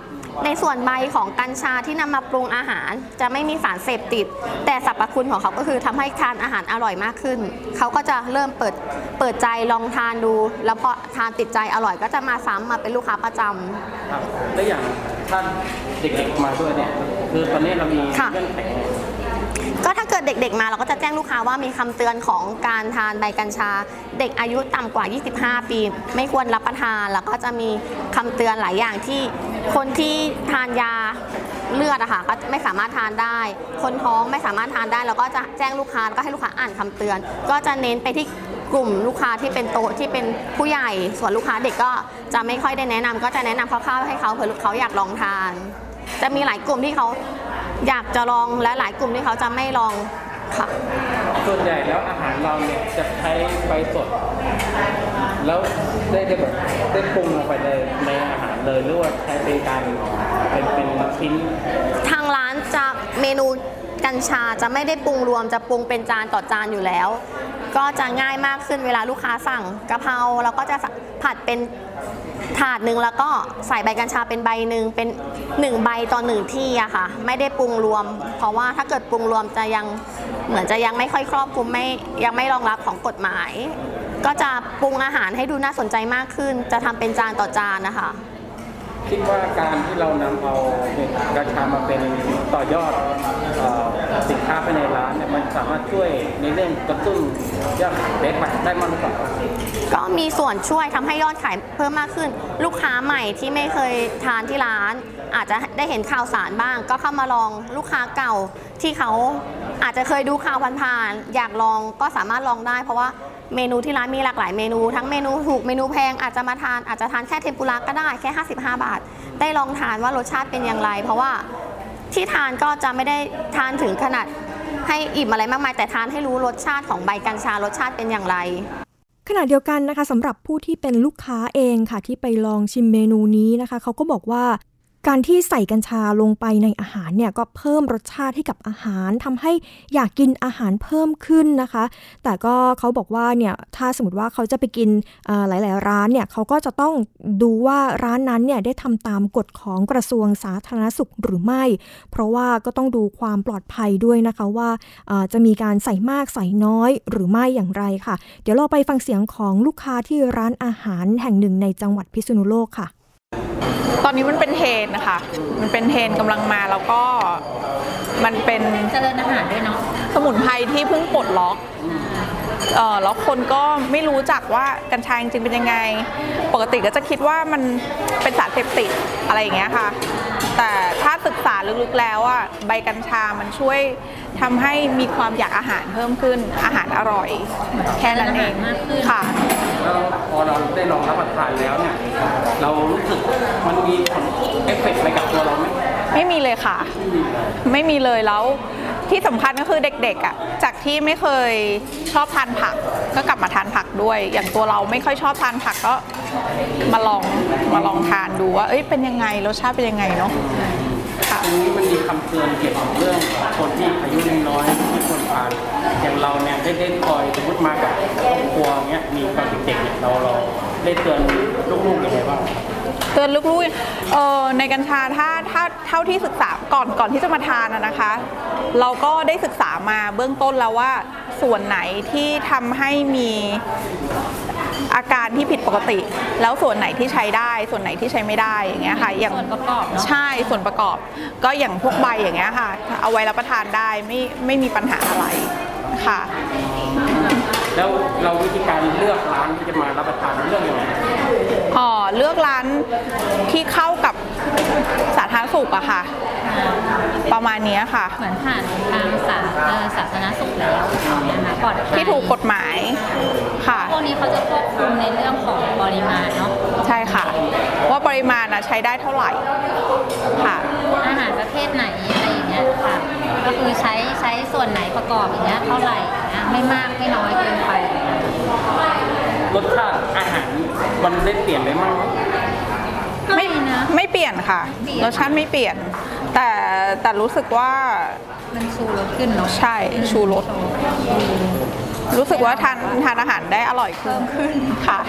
ในส่วนใบของกัญชาที่นำมาปรุงอาหาร จะไม่มีสารเสพติด แต่สรรพคุณของเขาก็คือทำให้ทานอาหารอร่อยมากขึ้น เขาก็จะเริ่มเปิดเปิดใจลองทานดู แล้วพอทานติดใจอร่อยก็จะมาซ้ำมาเป็นลูกค้าประจำครับแล้วอย่างท่านเด็กๆมาด้วยเนี่ยคือตอนนี้เรามีค่ะเงื่อนไข ก็ถ้าเกิดเด็กๆมาเราก็จะแจ้งลูกค้าว่ามีคำเตือนของการทานใบกัญชา เด็กอายุต่ำกว่า 25 ปี ไม่ควรรับประทานแล้วก็จะมีคำเตือนหลายอย่างที่คนที่ทานยาเลือดอะค่ะก็ไม่สามารถทานได้ คนท้องไม่สามารถทานได้เราก็จะแจ้งลูกค้าแล้วก็ให้ลูกค้าอ่านคำเตือน ก็จะเน้นไปที่กลุ่มลูกค้าที่เป็นโต๊ะที่เป็นผู้ใหญ่ ส่วนลูกค้าเด็กก็จะไม่ค่อยได้แนะนำก็จะแนะนำคร่าวๆให้เขาเผื่อเขาอยากลองทาน จะมีหลายกลุ่มที่เขา อยากจะลองและหลายกลุ่มที่เขาจะไม่ลองค่ะส่วนใหญ่แล้วอาหารเราเนี่ยจะใช้ใบสด แล้วได้ได้แบบได้ปรุงลงไปในในอาหารเลยหรือว่าใช้เป็นการเป็นเป็นชิ้น ทางร้านจะเมนูกัญชาจะไม่ได้ปรุงรวมจะปรุงเป็นจานต่อจานอยู่แล้ว ก็จะง่ายมากขึ้นเวลาลูกค้าสั่งกะเพราแล้วก็จะผัดเป็น ถาดหนึ่งแล้วก็ใส่ใบกัญชาเป็นใบหนึ่งเป็นหนึ่งใบต่อหนึ่งที่อะค่ะ ไม่ได้ปรุงรวม เพราะว่าถ้าเกิดปรุงรวมจะยังเหมือนจะยังไม่ค่อยครอบคลุมไม่ยังไม่รองรับของกฎหมาย ก็จะปรุงอาหารให้ดูน่าสนใจมากขึ้น จะทำเป็นจานต่อจานนะคะ คิดว่าการที่เรานำเอากัญชามาเป็นต่อยอดออสินค้าภายในร้านเนี่ยมันสามารถช่วยในเรื่องกระตุ้นยอดขายได้ไหมได้มากหรือเปล่าก็มีส่วนช่วยทำให้ยอดขายเพิ่มมากขึ้น ลูกค้าใหม่ที่ไม่เคยทานที่ร้าน อาจจะได้เห็นข่าวสารบ้าง ก็เข้ามาลองลูกค้าเก่าที่เขาอาจจะเคยดูข่าวผ่านๆอยากลองก็สามารถลองได้ เพราะว่า เมนูที่ร้านมีหลากหลายเมนู ทั้งเมนูถูกเมนูแพงอาจจะมาทานอาจจะทานแค่เทมปุระก็ได้แค่ 55 บาท ได้ลองทานว่ารสชาติเป็นอย่างไร เพราะว่าที่ทานก็จะไม่ได้ทานถึงขนาดให้อิ่มอะไรมากมาย แต่ทานให้รู้รสชาติของใบกัญชารสชาติเป็นอย่างไรขณะเดียวกันนะคะสำหรับผู้ที่เป็นลูกค้าเองค่ะที่ไปลองชิมเมนูนี้นะคะเขาก็บอกว่า การที่ใส่กัญชาลงไปในอาหารเนี่ยก็เพิ่มรสชาติให้กับอาหารทำให้อยากกินอาหารเพิ่มขึ้นนะคะ แต่ก็เขาบอกว่าเนี่ยถ้าสมมติว่าเขาจะไปกินอ่อหลาย ๆ ร้านเนี่ยเขาก็จะต้องดูว่าร้านนั้นเนี่ยได้ทำตามกฎของกระทรวงสาธารณสุขหรือไม่ เพราะว่าก็ต้องดูความปลอดภัยด้วยนะคะว่าอ่อจะมีการใส่มากใส่น้อยหรือไม่อย่างไรค่ะ เดี๋ยวเราไปฟังเสียงของลูกค้าที่ร้านอาหารแห่งหนึ่งในจังหวัดพิษณุโลกค่ะ ตอนนี้มันเป็นเทรนด์นะคะ มันเป็นเทรนด์กำลังมาแล้วก็มันเป็นเจริญอาหารด้วยเนาะสมุนไพรที่เพิ่งปลดล็อกเออ แล้วคนก็ไม่รู้จักว่ากัญชาจริงๆเป็นยังไง ปกติก็จะคิดว่ามันเป็นสารเสพติดอะไรอย่างเงี้ยค่ะ แต่ถ้าศึกษาลึกๆแล้วอะใบกัญชามันช่วยทำให้มีความอยากอาหารเพิ่มขึ้นอาหารอร่อย แค่นั้นเองมากขึ้นค่ะแล้วพอเราได้ลองรับประทานแล้วเนี่ยเรารู้สึกมันมีผลเอฟเฟกต์อะไรกับตัวเราไหมไม่มีเลยค่ะ ไม่มีเลยแล้ว ที่สำคัญก็คือเด็กๆอะจากที่ไม่เคยชอบทานผัก ก็กลับมาทานผักด้วย อย่างตัวเราไม่ค่อยชอบทานผักก็มาลองมาลองทานดูว่าเอ้ยเป็นยังไงรสชาติเป็นยังไงเนาะค่ะตรงนี้มันมีคำเตือนเกี่ยวกับเรื่องของคนที่อายุน้อยๆที่ควรทานอย่างเราเนี่ยได้ได้คอยสมมติมากับครอบครัวเงี้ยมีตอนเด็กๆเนี่ยเราเราได้เตือนลูกๆยังไงบ้าง ตือนลูกๆเอ่อในกัญชาถ้าถ้าเท่าที่ศึกษาก่อนก่อนที่จะมาทานอะนะคะ เราก็ได้ศึกษามาเบื้องต้นแล้วว่าส่วนไหนที่ทำให้มีอาการที่ผิดปกติ แล้วส่วนไหนที่ใช้ได้ ส่วนไหนที่ใช้ไม่ได้อย่างเงี้ยค่ะอย่างส่วนประกอบเนอะใช่ส่วนประกอบ ก็อย่างพวกใบอย่างเงี้ยค่ะ เอาไว้รับประทานได้ไม่ไม่มีปัญหาอะไรค่ะ แล้วเราวิธีการเลือกร้านที่จะมารับประทานเลือกยังไงอ๋อ เลือกร้านที่เข้ากับสาธารณสุขอะค่ะ ประมาณเนี้ยค่ะ เหมือนผ่านทางสาเอ่อศาสนสุขแล้วนะคะปลอดภัยที่ถูกกฎหมายค่ะพวกนี้เขาจะควบคุมในเรื่องของปริมาณเนาะใช่ค่ะ ว่าปริมาณนะใช้ได้เท่าไหร่ค่ะ อาหารประเภทไหนอะไรอย่างเงี้ยค่ะก็คือใช้ใช้ส่วนไหนประกอบอย่างเงี้ยเท่าไหร่นะไม่มากไม่น้อยเกินไป รสชาติอาหารมันได้เปลี่ยนไปมั้งไม่ไม่นะไม่เปลี่ยนค่ะเปลี่ยนรสชาติไม่เปลี่ยน แต่แต่รู้สึกว่ามันชูรสขึ้นเนาะใช่ชูรสรู้สึกว่าทานทานอาหารได้อร่อยขึ้นค่ะ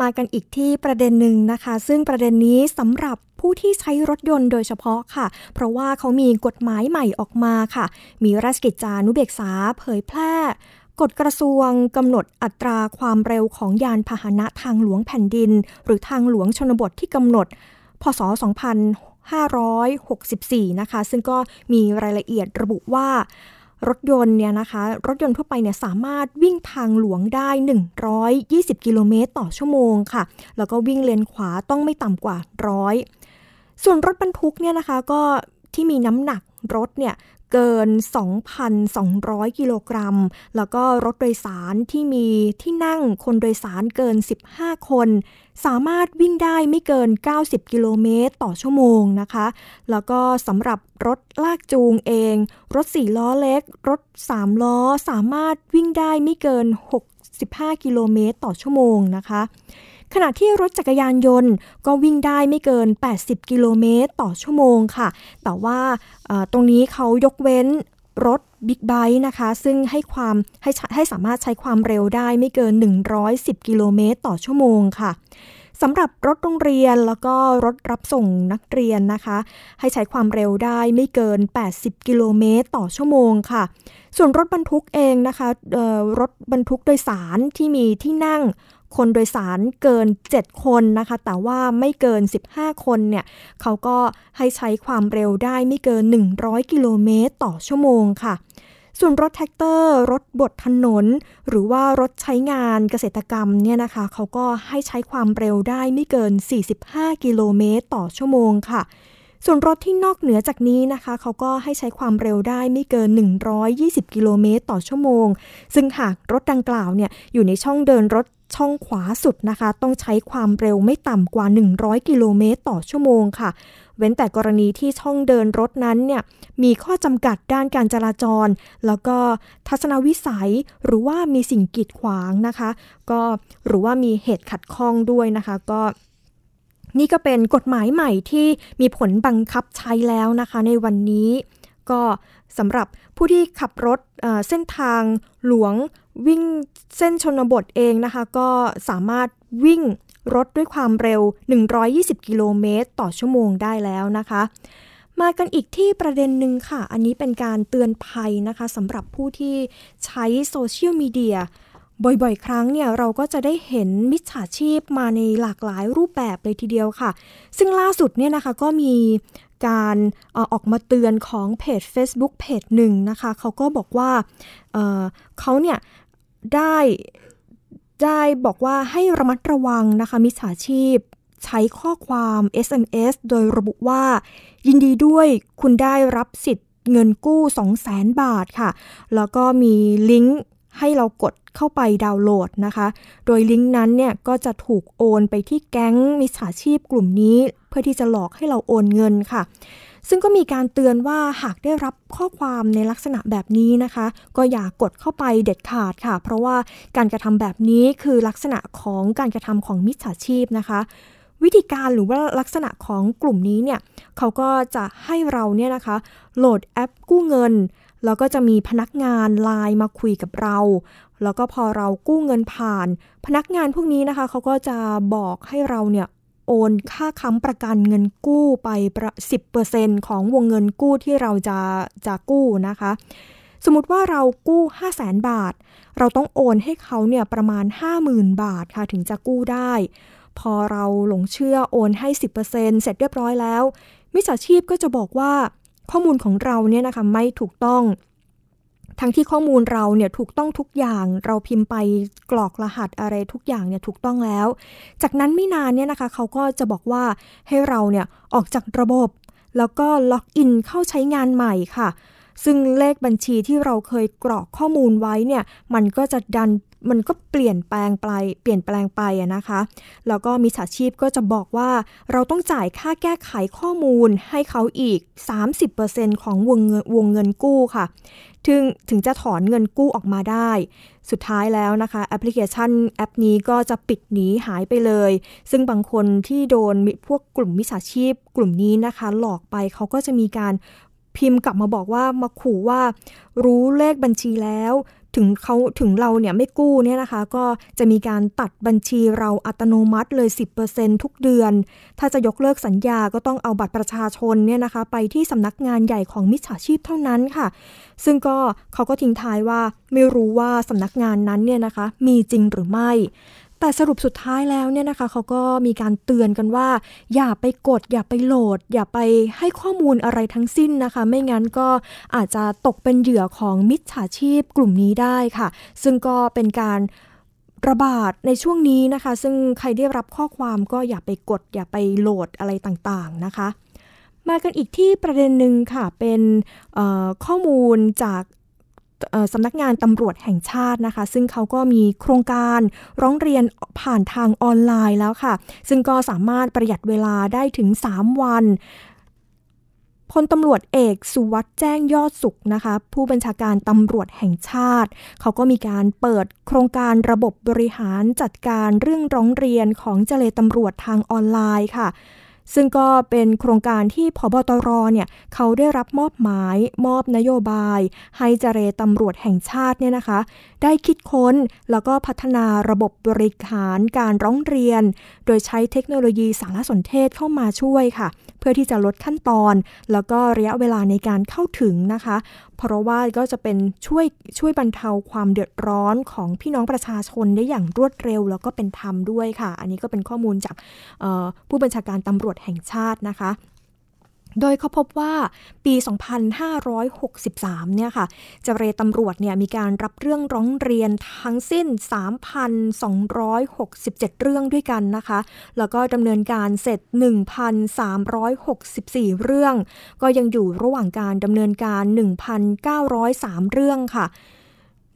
มากันอีกที่ประเด็นหนึ่งนะคะ ซึ่งประเด็นนี้สำหรับผู้ที่ใช้รถยนต์โดยเฉพาะค่ะ เพราะว่าเขามีกฎหมายใหม่ออกมาค่ะ มีราชกิจจานุเบกษาเผยแพร่ กฎกระทรวงกำหนดอัตราความเร็วของยานพาหนะทางหลวงแผ่นดิน หรือทางหลวงชนบทที่กำหนด พศ 2564 นะคะ ซึ่งก็มีรายละเอียดระบุว่ารถยนต์เนี่ยนะคะรถยนต์ทั่วไปเนี่ยสามารถวิ่งทางหลวงได้ 120 กิโลเมตรต่อชั่วโมงค่ะ แล้วก็วิ่งเลนขวาต้องไม่ต่ำกว่าร้อยส่วนรถบรรทุกเนี่ยนะคะก็ที่มีน้ำหนักรถเนี่ย เกิน 2,200 กิโลกรัม แล้วก็รถโดยสารที่มีที่นั่งคนโดยสารเกิน 15 คน สามารถวิ่งได้ไม่เกิน 90 กิโลเมตรต่อชั่วโมงนะคะ แล้วก็สำหรับรถลากจูงเอง รถ 4 ล้อเล็ก รถ 3 ล้อสามารถวิ่งได้ไม่เกิน 65 กิโลเมตรต่อชั่วโมงนะคะ ขณะที่รถจักรยานยนต์ก็วิ่งได้ไม่เกิน 80 กิโลเมตรต่อชั่วโมงค่ะ แต่ว่าตรงนี้เขายกเว้นรถบิ๊กไบค์นะคะ ซึ่งให้ความให้ให้สามารถใช้ความเร็วได้ไม่เกิน 110 กิโลเมตรต่อชั่วโมงค่ะสำหรับรถโรงเรียนแล้วก็รถรับส่งนักเรียนนะคะ ให้ใช้ความเร็วได้ไม่เกิน 80 กิโลเมตรต่อชั่วโมงค่ะ ส่วนรถบรรทุกเองนะคะรถบรรทุกโดยสารที่มีที่นั่ง คนโดยสารเกิน 7 คนนะคะ แต่ว่าไม่เกิน 15 คนเนี่ยเขาก็ให้ใช้ความเร็วได้ไม่เกิน 100 กิโลเมตรต่อชั่วโมงค่ะส่วนรถแทรกเตอร์ รถบดถนน หรือว่ารถใช้งานเกษตรกรรมเนี่ยนะคะเขาก็ให้ใช้ความเร็วได้ไม่เกิน 45 กิโลเมตรต่อชั่วโมงค่ะ ส่วนรถที่นอกเหนือจากนี้นะคะ เขาก็ให้ใช้ความเร็วได้ไม่เกิน 120 กิโลเมตรต่อชั่วโมง ซึ่งหากรถดังกล่าวเนี่ยอยู่ในช่องเดินรถ ช่องขวาสุดนะคะ ต้องใช้ความเร็วไม่ต่ำกว่า 100 กิโลเมตรต่อชั่วโมงค่ะ เว้นแต่กรณีที่ช่องเดินรถนั้นเนี่ยมีข้อจำกัดด้านการจราจร แล้วก็ทัศนวิสัยหรือว่ามีสิ่งกีดขวางนะคะ ก็หรือว่ามีเหตุขัดข้องด้วยนะคะก็นี่ก็เป็นกฎหมายใหม่ที่มีผลบังคับใช้แล้วนะคะ ในวันนี้ ก็สำหรับผู้ที่ขับรถเส้นทางหลวง วิ่งเส้นชนบทเองนะคะ ก็สามารถวิ่งรถด้วยความเร็ว 120 กิโลเมตรต่อชั่วโมงได้แล้วนะคะ มากันอีกที่ประเด็นหนึ่งค่ะ อันนี้เป็นการเตือนภัยนะคะสำหรับผู้ที่ใช้โซเชียลมีเดียบ่อยๆ ครั้งเนี่ยเราก็จะได้เห็นมิจฉาชีพมาในหลากหลายรูปแบบเลยทีเดียวค่ะ ซึ่งล่าสุดเนี่ยนะคะก็มีการออกมาเตือนของเพจ Facebook เพจหนึ่งนะคะ เขาก็บอกว่าเเขาเนี่ย ได้ได้บอกว่าให้ระมัดระวังนะคะมิจฉาชีพ ใช้ข้อความ SMS โดยระบุว่า ยินดีด้วยคุณได้รับสิทธิ์เงินกู้ 200,000 บาทค่ะ แล้วก็มีลิงก์ให้เรากดเข้าไปดาวน์โหลดนะคะ โดยลิงก์นั้นเนี่ยก็จะถูกโอนไปที่แก๊งมิจฉาชีพกลุ่มนี้ เพื่อที่จะหลอกให้เราโอนเงินค่ะ ซึ่งก็มีการเตือนว่าหากได้รับข้อความในลักษณะแบบนี้นะคะ ก็อย่ากกดเข้าไปเด็ดขาดค่ะ เพราะว่าการกระทำแบบนี้คือลักษณะของการกระทำของมิจฉาชีพนะคะวิธีการหรือว่าลักษณะของกลุ่มนี้เนี่ยเขาก็จะให้เราเนี่ยนะคะโหลดแอปกู้เงิน แล้วก็จะมีพนักงานไลน์มาคุยกับเรา แล้วก็พอเรากู้เงินผ่าน พนักงานพวกนี้นะคะเขาก็จะบอกให้เราเนี่ย โอนค่าค้ำประกันเงินกู้ไปประ10%ของวงเงินกู้ที่เราจะจะกู้นะคะ สมมติว่าเรากู้ 5 0 0แสนบาท เราต้องโอนให้เขาเนี่ยประมาณ 50,000 บาทค่ะถึงจะกู้ได้ พอเราหลงเชื่อโอนให้ 10%เสร็จเรียบร้อยแล้ว มิจฉาชีพก็จะบอกว่าข้อมูลของเราเนี่ยนะคะไม่ถูกต้อง ทั้งที่ข้อมูลเราเนี่ยถูกต้องทุกอย่างเราพิมพ์ไปกรอกรหัสอะไรทุกอย่างเนี่ยถูกต้องแล้ว จากนั้นไม่นานเนี่ยนะคะเขาก็จะบอกว่าให้เราเนี่ยออกจากระบบ แล้วก็ล็อกอินเข้าใช้งานใหม่ค่ะ ซึ่งเลขบัญชีที่เราเคยกรอกข้อมูลไว้เนี่ยมันก็จะดันมันก็เปลี่ยนแปลงไปเปลี่ยนแปลงไปนะคะ แล้วก็มีสาชีพก็จะบอกว่า เราต้องจ่ายค่าแก้ไขข้อมูลให้เขาอีก 30%ของวงเงินวงเงินกู้ค่ะ ถึงถึงจะถอนเงินกู้ออกมาได้ สุดท้ายแล้วนะคะ แอปพลิเคชันแอปนี้ก็จะปิดหนีหายไปเลย ซึ่งบางคนที่โดนพวกกลุ่มมิจฉาชีพ กลุ่มนี้นะคะ หลอกไปเขาก็จะมีการพิมพ์กลับมาบอกว่ามาขู่ว่า รู้เลขบัญชีแล้ว ถึงเขาถึงเราเนี่ยไม่กู้เนี่ยนะคะ ก็จะมีการตัดบัญชีเราอัตโนมัติเลย 10%ทุกเดือน ถ้าจะยกเลิกสัญญาก็ต้องเอาบัตรประชาชนเนี่ยนะคะ ไปที่สำนักงานใหญ่ของมิจฉาชีพเท่านั้นค่ะ ซึ่งก็เขาก็ทิ้งท้ายว่าไม่รู้ว่าสำนักงานนั้นเนี่ยนะคะ มีจริงหรือไม่ แต่สรุปสุดท้ายแล้วเนี่ยนะคะเขาก็มีการเตือนกันว่า อย่าไปกด อย่าไปโหลด อย่าไปให้ข้อมูลอะไรทั้งสิ้นนะคะ ไม่งั้นก็อาจจะตกเป็นเหยื่อของมิจฉาชีพกลุ่มนี้ได้ค่ะ ซึ่งก็เป็นการระบาดในช่วงนี้นะคะ ซึ่งใครได้รับข้อความก็อย่าไปกด อย่าไปโหลดอะไรต่างๆนะคะ มากันอีกที่ประเด็นหนึ่งค่ะเป็นข้อมูลจาก สำนักงานตำรวจแห่งชาตินะคะ ซึ่งเขาก็มีโครงการร้องเรียนผ่านทางออนไลน์แล้วค่ะ ซึ่งก็สามารถประหยัดเวลาได้ถึง 3 วันพลตำรวจเอกสุวัสด์แจ้งยอดสุขนะคะ ผู้บัญชาการตำรวจแห่งชาติ เขาก็มีการเปิดโครงการระบบบริหารจัดการเรื่องร้องเรียนของเจเลตำรวจทางออนไลน์ค่ะ ซึ่งก็เป็นโครงการที่พบตรเนี่ยเขาได้รับมอบหมายมอบนโยบาย ให้เจรตำรวจแห่งชาติเนี่ยนะคะ ได้คิดค้นแล้วก็พัฒนาระบบบริหารการร้องเรียน โดยใช้เทคโนโลยีสารสนเทศเข้ามาช่วยค่ะ พื่อที่จะลดขั้นตอน แล้วก็ระยะเวลาในการเข้าถึงนะคะ เพราะว่าก็จะเป็นช่วยช่วยบรรเทาความเดือดร้อนของพี่น้องประชาชนได้อย่างรวดเร็ว แล้วก็เป็นธรรมด้วยค่ะ อันนี้ก็เป็นข้อมูลจากผู้บัญชาการตำรวจแห่งชาตินะคะ โดยเขาพบว่าปี 2563 เนี่ยค่ะเจรตำรวจเนี่ยมีการรับเรื่องร้องเรียนทั้งสิ้น 3,267 เรื่องด้วยกันนะคะ แล้วก็ดำเนินการเสร็จ 1,364 เรื่อง ก็ยังอยู่ระหว่างการดำเนินการ 1,903 เรื่องค่ะ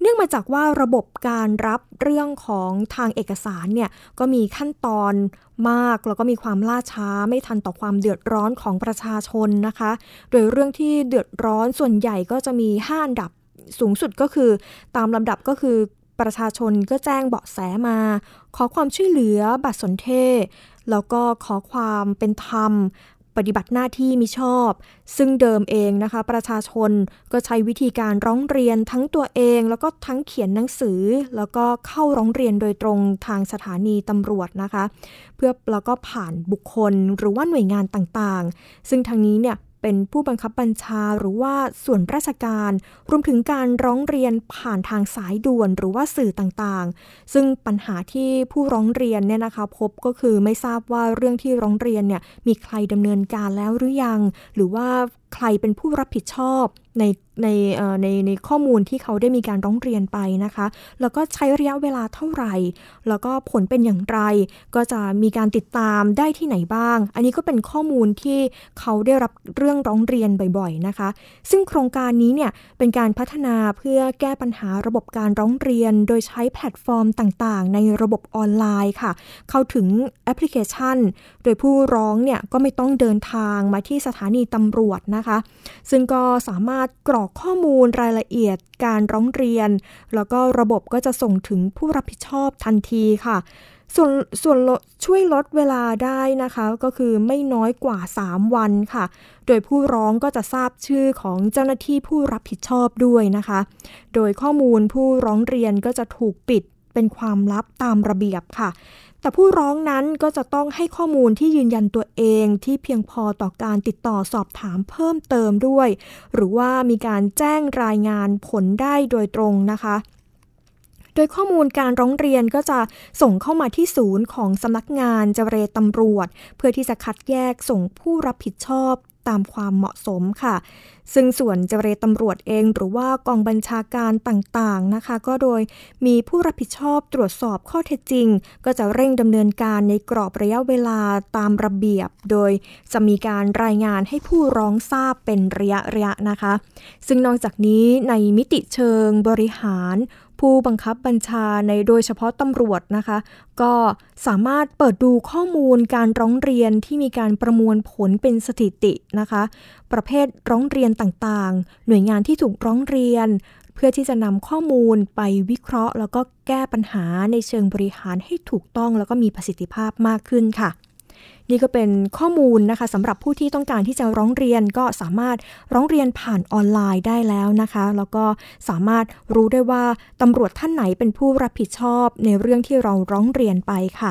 เนื่องมาจากว่าระบบการรับเรื่องของทางเอกสารเนี่ยก็มีขั้นตอนมากแล้วก็มีความล่าช้าไม่ทันต่อความเดือดร้อนของประชาชนนะคะ โดยเรื่องที่เดือดร้อนส่วนใหญ่ก็จะมี 5 อันดับสูงสุดก็คือ ตามลำดับก็คือประชาชนก็แจ้งเบาะแสมา ขอความช่วยเหลือบัตรสนเทศ แล้วก็ขอความเป็นธรรม ปฏิบัติหน้าที่มิชอบ ซึ่งเดิมเองนะคะ ประชาชนก็ใช้วิธีการร้องเรียนทั้งตัวเอง แล้วก็ทั้งเขียนหนังสือ แล้วก็เข้าร้องเรียนโดยตรงทางสถานีตำรวจนะคะ เพื่อแล้วก็ผ่านบุคคลหรือว่าหน่วยงานต่างๆ ซึ่งทางนี้เนี่ย เป็นผู้บังคับบัญชาหรือว่าส่วนราชการ รวมถึงการร้องเรียนผ่านทางสายด่วนหรือว่าสื่อต่างๆ ซึ่งปัญหาที่ผู้ร้องเรียนเนี่ยนะคะพบก็คือไม่ทราบว่าเรื่องที่ร้องเรียนเนี่ยมีใครดำเนินการแล้วหรือยัง หรือว่าใครเป็นผู้รับผิดชอบในในในในข้อมูลที่เขาได้มีการร้องเรียนไปนะคะ แล้วก็ใช้ระยะเวลาเท่าไหร่ แล้วก็ผลเป็นอย่างไร ก็จะมีการติดตามได้ที่ไหนบ้าง อันนี้ก็เป็นข้อมูลที่เขาได้รับเรื่องร้องเรียนบ่อย ๆนะคะ ซึ่งโครงการนี้เนี่ยเป็นการพัฒนาเพื่อแก้ปัญหาระบบการร้องเรียน โดยใช้แพลตฟอร์มต่างๆ ในระบบออนไลน์ค่ะ เข้าถึงแอปพลิเคชัน โดยผู้ร้องเนี่ยก็ไม่ต้องเดินทางมาที่สถานีตำรวจนะคะ ซึ่งก็สามารถกรอกข้อมูลรายละเอียดการร้องเรียน แล้วก็ระบบก็จะส่งถึงผู้รับผิดชอบทันทีค่ะ ส่วนส่วนช่วยลดเวลาได้นะคะ ก็คือไม่น้อยกว่า 3 วันค่ะ โดยผู้ร้องก็จะทราบชื่อของเจ้าหน้าที่ผู้รับผิดชอบด้วยนะคะ โดยข้อมูลผู้ร้องเรียนก็จะถูกปิดเป็นความลับตามระเบียบค่ะ แต่ผู้ร้องนั้นก็จะต้องให้ข้อมูลที่ยืนยันตัวเองที่เพียงพอต่อการติดต่อสอบถามเพิ่มเติมด้วย หรือว่ามีการแจ้งรายงานผลได้โดยตรงนะคะโดยข้อมูลการร้องเรียนก็จะส่งเข้ามาที่ศูนย์ของสำนักงานเจรตำรวจ เพื่อที่จะคัดแยกส่งผู้รับผิดชอบ ตามความเหมาะสมค่ะ ซึ่งส่วนเจรตำรวจเองหรือว่ากองบัญชาการต่างๆนะคะ ก็โดยมีผู้รับผิดชอบตรวจสอบข้อเท็จจริง ก็จะเร่งดำเนินการในกรอบระยะเวลาตามระเบียบ โดยจะมีการรายงานให้ผู้ร้องทราบเป็นระยะระยะนะคะ ซึ่งนอกจากนี้ในมิติเชิงบริหาร ผู้บังคับบัญชาในโดยเฉพาะตำรวจนะคะ ก็สามารถเปิดดูข้อมูลการร้องเรียนที่มีการประมวลผลเป็นสถิตินะคะ ประเภทร้องเรียนต่างๆ หน่วยงานที่ถูกร้องเรียน เพื่อที่จะนำข้อมูลไปวิเคราะห์ แล้วก็แก้ปัญหาในเชิงบริหารให้ถูกต้องแล้วก็มีประสิทธิภาพมากขึ้นค่ะ นี่ก็เป็นข้อมูลนะคะสำหรับผู้ที่ต้องการที่จะร้องเรียนก็สามารถร้องเรียนผ่านออนไลน์ได้แล้วนะคะ แล้วก็สามารถรู้ได้ว่าตำรวจท่านไหนเป็นผู้รับผิดชอบในเรื่องที่เราร้องเรียนไปค่ะ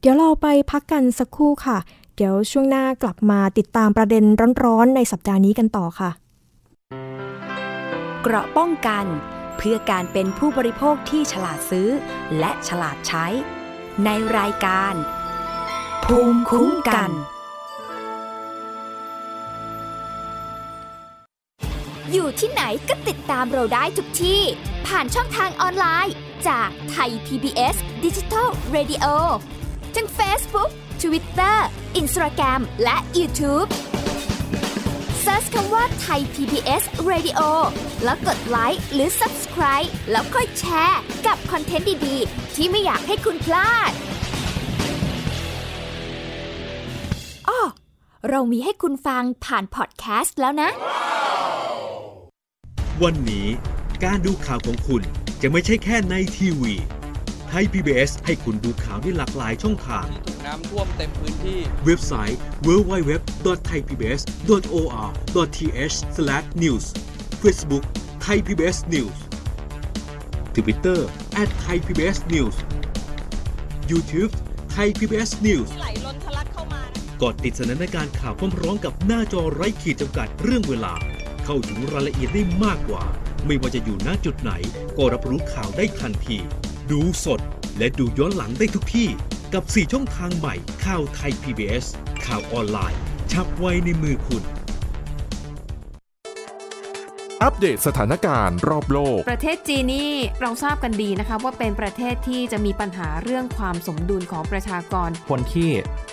เดี๋ยวเราไปพักกันสักครู่ค่ะ เดี๋ยวช่วงหน้ากลับมาติดตามประเด็นร้อนๆ ในสัปดาห์นี้กันต่อค่ะ เกราะป้องกัน เพื่อการเป็นผู้บริโภคที่ฉลาดซื้อ และฉลาดใช้ ในรายการ ภูมิคุ้มกัน อยู่ที่ไหนก็ติดตามเราได้ทุกที่ ผ่านช่องทางออนไลน์ จากไทย PBS Digital Radio ทั้ง Facebook Twitter Instagram และ YouTube Search คำว่าไทย PBS Radio แล้วกดไลค์หรือ Subscribe แล้วค่อยแชร์ กับคอนเทนต์ดี ๆ ที่ไม่อยากให้คุณพลาด เรามีให้คุณฟังผ่านพอดแคสต์แล้วนะ วันนี้การดูข่าวของคุณจะไม่ใช่แค่ในทีวีไทย PBS ให้คุณดูข่าวได้หลากหลายช่องทาง ถูกน้ำท่วมเต็มพื้นที่ เว็บไซต์ www.thaipbs.or.th/news Facebook Thai PBS News Twitter @thaipbsnews YouTube Thai PBS News ไหลล้นทะลั กเข้ามากดติดสนันในการข่าวพร้อมๆกับหน้าจอไร้ขีดจำกัดเรื่องเวลา เข้าถึงรายละเอียดได้มากกว่า ไม่ว่าจะอยู่ณจุดไหน ก็รับรู้ข่าวได้ทันที ดูสด และดูย้อนหลังได้ทุกที่ กับ 4 ช่องทางใหม่ข่าวไทย PBS ข่าวออนไลน์ ฉับไวในมือคุณ อัปเดตสถานการณ์รอบโลก ประเทศจีนนี่เราทราบกันดีนะคะว่าเป็นประเทศที่จะมีปัญหาเรื่องความสมดุลของประชากร คนที่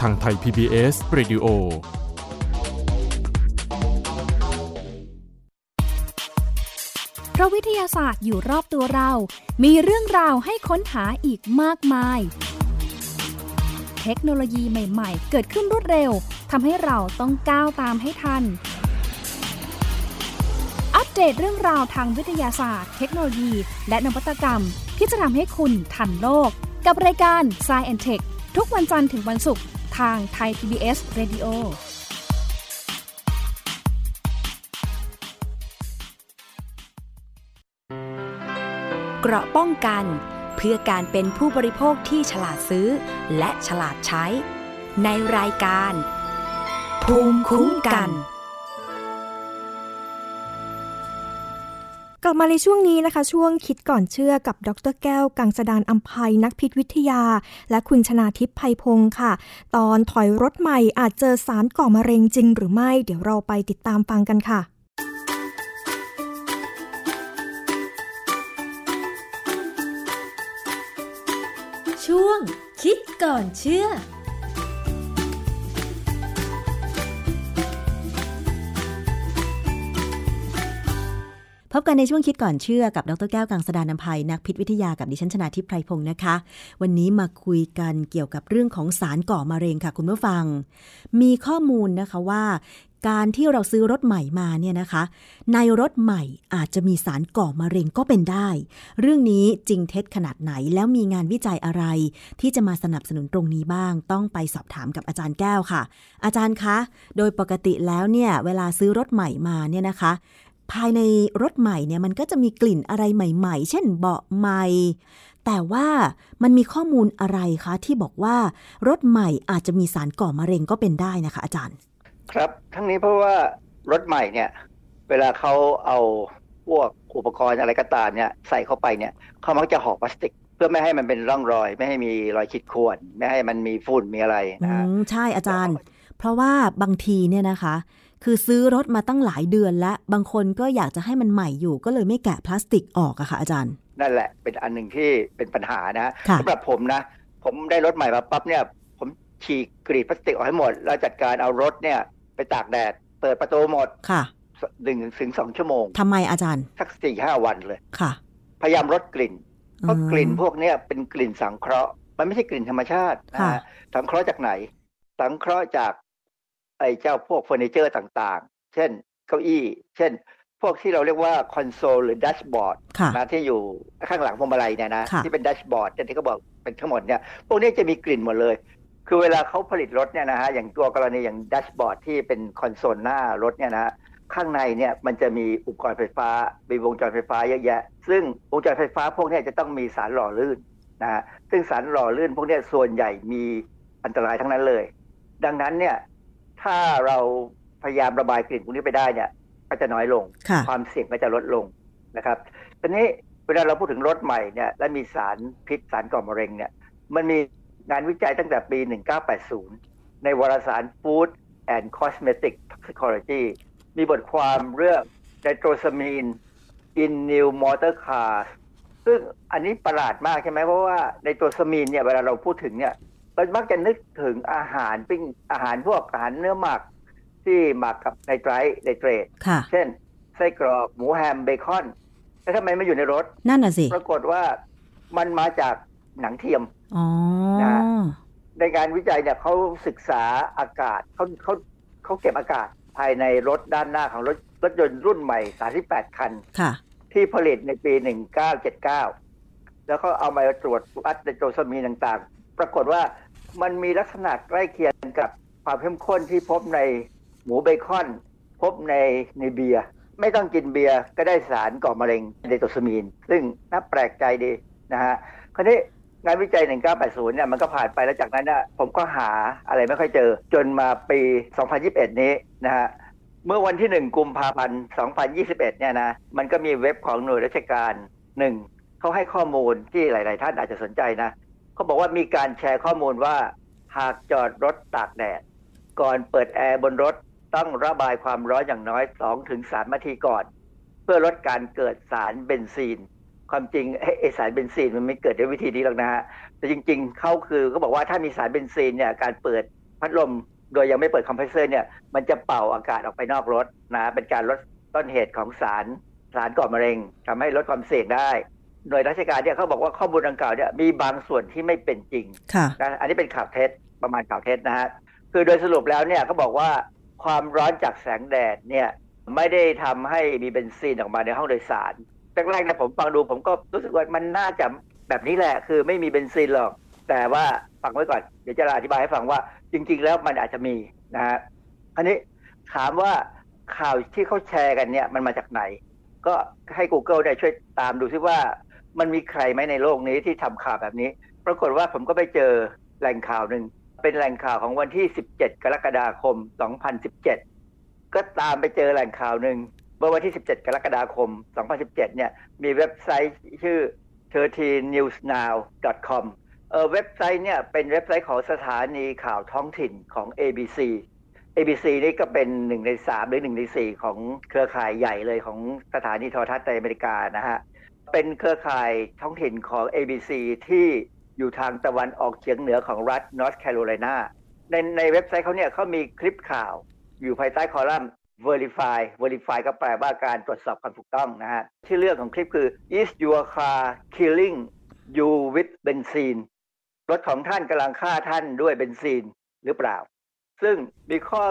ทางไทย PBS Radio เพราะวิทยาศาสตร์อยู่รอบตัวเรา มีเรื่องราวให้ค้นหาอีกมากมาย เทคโนโลยีใหม่ๆ เกิดขึ้นรวดเร็ว ทำให้เราต้องก้าวตามให้ทัน อัปเดตเรื่องราวทางวิทยาศาสตร์ เทคโนโลยี และนวัตกรรมที่จะทำให้คุณทันโลก กับรายการ s c i e n t e c h ทุกวันจันทร์ถึงวันศุกร์ ทางไทย PBS Radio เกราะป้องกัน เพื่อการเป็นผู้บริโภคที่ฉลาดซื้อ และฉลาดใช้ ในรายการ ภูมิคุ้มกัน กลับมาในช่วงนี้นะคะ ช่วงคิดก่อนเชื่อกับดรแก้ว กังสดานอัมภัยนักพิษวิทยา และคุณชนาทิพย์ไพพงศ์ค่ะ ตอนถอยรถใหม่อาจเจอสารก่อมะเร็งจริงหรือไม่ เดี๋ยวเราไปติดตามฟังกันค่ะ ช่วงคิดก่อนเชื่อ พบกันในช่วงคิดก่อนเชื่อกับดรแก้วกังสดานนภัยนักพิษวิทยากับดิฉันชนาทิพไพรพงศ์นะคะ วันนี้มาคุยกันเกี่ยวกับเรื่องของสารก่อมะเร็งค่ะ คุณผู้ฟัง มีข้อมูลนะคะว่า การที่เราซื้อรถใหม่มาเนี่ยนะคะ ในรถใหม่อาจจะมีสารก่อมะเร็งก็เป็นได้ เรื่องนี้จริงเท็จขนาดไหนแล้วมีงานวิจัยอะไร ที่จะมาสนับสนุนตรงนี้บ้าง ต้องไปสอบถามกับอาจารย์แก้วค่ะ อาจารย์คะ โดยปกติแล้วเนี่ยเวลาซื้อรถใหม่มาเนี่ยนะคะ ภายในรถใหม่เนี่ยมันก็จะมีกลิ่นอะไรใหม่ ๆ เช่นเบาะใหม่แต่ว่ามันมีข้อมูลอะไรคะที่บอกว่ารถใหม่อาจจะมีสารก่อมะเร็งก็เป็นได้นะคะอาจารย์ ครับทั้งนี้เพราะว่ารถใหม่เนี่ย เวลาเขาเอาพวกอุปกรณ์อะไรก็ตามเนี่ยใส่เข้าไปเนี่ยเขามักจะห่อพลาสติก เพื่อไม่ให้มันเป็นร่องรอย ไม่ให้มีรอยขีดข่วนไม่ให้มันมีฝุ่นมีอะไรนะฮะอืมใช่อาจารย์ เพราะว่าบางทีเนี่ยนะคะ คือซื้อรถมาตั้งหลายเดือนแล้วบางคนก็อยากจะให้มันใหม่อยู่ ก็เลยไม่แกะพลาสติกออกอะค่ะอาจารย์ นั่นแหละเป็นอันหนึ่งที่เป็นปัญหานะค่ะสำหรับผมนะ ผมได้รถใหม่มาปั๊บเนี่ยผมฉีกกรีดพลาสติกออกให้หมด แล้วจัดการเอารถเนี่ยไปตากแดด เปิดประตูหมดค่ะหนึ่งถึงสองชั่วโมงทำไมอาจารย์ สักสี่ห้าวันเลยค่ะ พยายามลดกลิ่นเพราะกลิ่นพวกเนี้ยเป็นกลิ่นสังเคราะห์ มันไม่ใช่กลิ่นธรรมชาตินะค่ะฮะสังเคราะห์จากไหน สังเคราะห์จาก ไอ้เจ้าพวกเฟอร์นิเจอร์ต่างๆ เช่นเก้าอี้ เช่น พวกที่เราเรียกว่าคอนโซลหรือ dashboard ค่ะนะที่อยู่ข้างหลังพวงมาลัยเนี่ยนะค่ะที่เป็น dashboard ที่เขาบอกเป็นทั้งหมดเนี่ยพวกนี้จะมีกลิ่นหมดเลย คือเวลาเขาผลิตรถเนี่ยนะฮะอย่างตัวกรณีอย่างดัชบอร์ดที่เป็นคอนโซลหน้ารถเนี่ยนะฮะข้างในเนี่ยมันจะมีอุปกรณ์ไฟฟ้ามีวงจรไฟฟ้าเยอะแยะ ซึ่งวงจรไฟฟ้าพวกเนี้จะต้องมีสารหล่อลื่นนะฮะซึ่งสารหล่อลื่นพวกเนี้ส่วนใหญ่มีอันตรายทั้งนั้นเลย ดังนั้นเนี่ย ถ้าเราพยายามระบายกลิ่นพวกนี้ไปได้เนี่ย ก็จะน้อยลงค่ะความเสี่ยงก็จะลดลงนะครับทีนี้เวลาเราพูดถึงรถใหม่เนี่ยและมีสารพิษสารก่อมะเร็งเนี่ย มันมีงานวิจัยตั้งแต่ปี 1980 ในวารสาร Food and Cosmetic Toxicology มีบทความเรื่อง nitrosamine in new motor cars ซึ่งอันนี้ประหลาดมากใช่ไหมเพราะว่าในตัวสมีนเนี่ยเวลาเราพูดถึงเนี่ย เรามักจะนึกถึงอาหารปิ้งอาหารพวกอาหารเนื้อหมักที่หมักกับไนไตรท์ไนเตรตค่ะเช่นไส้กรอกหมูแฮมเบคอนแล้วทำไมไม่อยู่ในรถ นั่นน่ะสิ ปรากฏว่ามันมาจากหนังเทียมอ๋อนะในการวิจัยเนี่ยเขาศึกษาอากาศเขาเขาเขาเก็บอากาศภายในรถด้านหน้าของรถรถยนต์รุ่นใหม่ 38 คันค่ะที่ผลิตในปี 1979 แล้วก็เอามาตรวจวัดไนโตรซามีนต่างๆ ปรากฏว่ามันมีลักษณะใกล้เคียงกับความเข้มข้นที่พบในหมูเบคอน พบในในเบียร์ไม่ต้องกินเบียร์ก็ได้สารก่อมะเร็งไนโตซามีน ซึ่งน่าแปลกใจดีนะฮะคราวนี้งานวิจัย 1980 เนี่ยมันก็ผ่านไปแล้วจากนั้นนะผมก็หาอะไรไม่ค่อยเจอ จนมาปี 2021 นี้นะฮะเมื่อวันที่ 1 กุมภาพันธ์ 2021 เนี่ยนะมันก็มีเว็บของหน่วยราชการหนึ่งเขาให้ข้อมูลที่หลาย ๆ ท่านอาจจะสนใจนะ เขาบอกว่ามีการแชร์ข้อมูลว่า หากจอดรถตากแดด ก่อนเปิดแอร์บนรถต้องระบายความร้อนอย่างน้อย 2-3นาทีก่อน เพื่อลดการเกิดสารเบนซีน ความจริงไอสารเบนซีนมันไม่เกิดด้วยวิธีนี้หรอกนะฮะแต่จริงๆเขาคือเขาบอกว่าถ้ามีสารเบนซีนเนี่ยการเปิดพัดลมโดยยังไม่เปิดคอมเพรสเซอร์เนี่ยมันจะเป่าอากาศออกไปนอกรถนะเป็นการลดต้นเหตุของสารสารก่อมะเร็งทำให้ลดความเสี่ยงได้ หน่วยราชการเนี่ยเขาบอกว่าข้อมูลดังกล่าวเนี่ยมีบางส่วนที่ไม่เป็นจริงค่ะนะอันนี้เป็นข่าวเท็จประมาณข่าวเท็จนะฮะคือโดยสรุปแล้วเนี่ยเขาบอกว่าความร้อนจากแสงแดดเนี่ยไม่ได้ทำให้มีเบนซีนออกมาในห้องโดยสารแรกๆนะผมฟังดูผมก็รู้สึกว่ามันน่าจะแบบนี้แหละ คือไม่มีเบนซีนหรอก แต่ว่าฟังไว้ก่อน เดี๋ยวจะอธิบายให้ฟังว่า จริง ๆ แล้วมันอาจจะมีนะฮะอันนี้ถามว่าข่าวที่เขาแชร์กันเนี่ยมันมาจากไหน ก็ให้ Google ได้ช่วยตามดูซิว่า มันมีใครไหมในโลกนี้ที่ทำข่าวแบบนี้ ปรากฏว่าผมก็ไปเจอแหล่งข่าวหนึ่ง เป็นแหล่งข่าวของวันที่ 17 กรกฎาคม 2017 ก็ตามไปเจอแหล่งข่าวหนึ่งเมื่อวันที่ 17 กรกฎาคม 2017 เนี่ยมีเว็บไซต์ชื่อ 13newsnow.com เออเว็บไซต์เนี่ยเป็นเว็บไซต์ของสถานีข่าวท้องถิ่นของ ABC ABC นี่ก็เป็นหนึ่งในสามหรือหนึ่งในสี่ของเครือข่ายใหญ่เลยของสถานีโทรทัศน์ในอเมริกานะฮะ เป็นเครือข่ายท้องถิ่นของ ABC ที่อยู่ทางตะวันออกเฉียงเหนือของรัฐนอร์ทแคโรไลนาในในเว็บไซต์เขาเนี่ยเขามีคลิปข่าวอยู่ภายใต้คอลัมน์ verify verify ก็แปลว่าการตรวจสอบความถูกต้องนะฮะที่เรื่องของคลิปคือ is your car killing you with benzene รถของท่านกำลังฆ่าท่านด้วยเบนซีนหรือเปล่า ซึ่งมีข้อ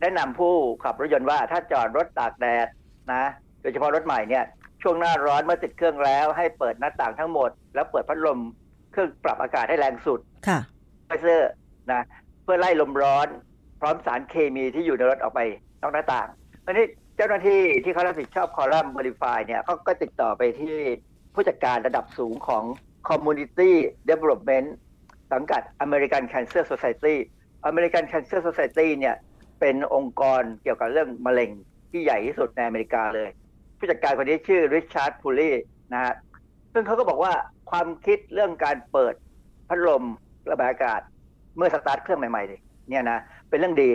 แนะนำผู้ขับรถยนต์ว่าถ้าจอดรถตากแดดนะ โดยเฉพาะรถใหม่เนี่ย ช่วงหน้าร้อนเมื่อติดเครื่องแล้ว ให้เปิดหน้าต่างทั้งหมด แล้วเปิดพัดลมเครื่องปรับอากาศให้แรงสุด ค่ะไฟเซอร์นะเพื่อไล่ลมร้อน พร้อมสารเคมีที่อยู่ในรถออกไปนอกหน้าต่างอันนี้เจ้าหน้าที่ที่เขารับผิดชอบคอลัมน์ Verify เนี่ยเขาก็ติดต่อไปที่ผู้จัดการระดับสูงของ Community Development สังกัด American Cancer Society American Cancer Society เนี่ยเป็นองค์กรเกี่ยวกับเรื่องมะเร็งที่ใหญ่ที่สุดในอเมริกาเลย ผู้จัดการคนนี้ชื่อริชาร์ดพูลีนะฮะซึ่งเขาก็บอกว่าความคิดเรื่องการเปิดพัดลมระบายอากาศ เมื่อสตาร์ทเครื่องใหม่ๆเนี่ยนะเป็นเรื่องดี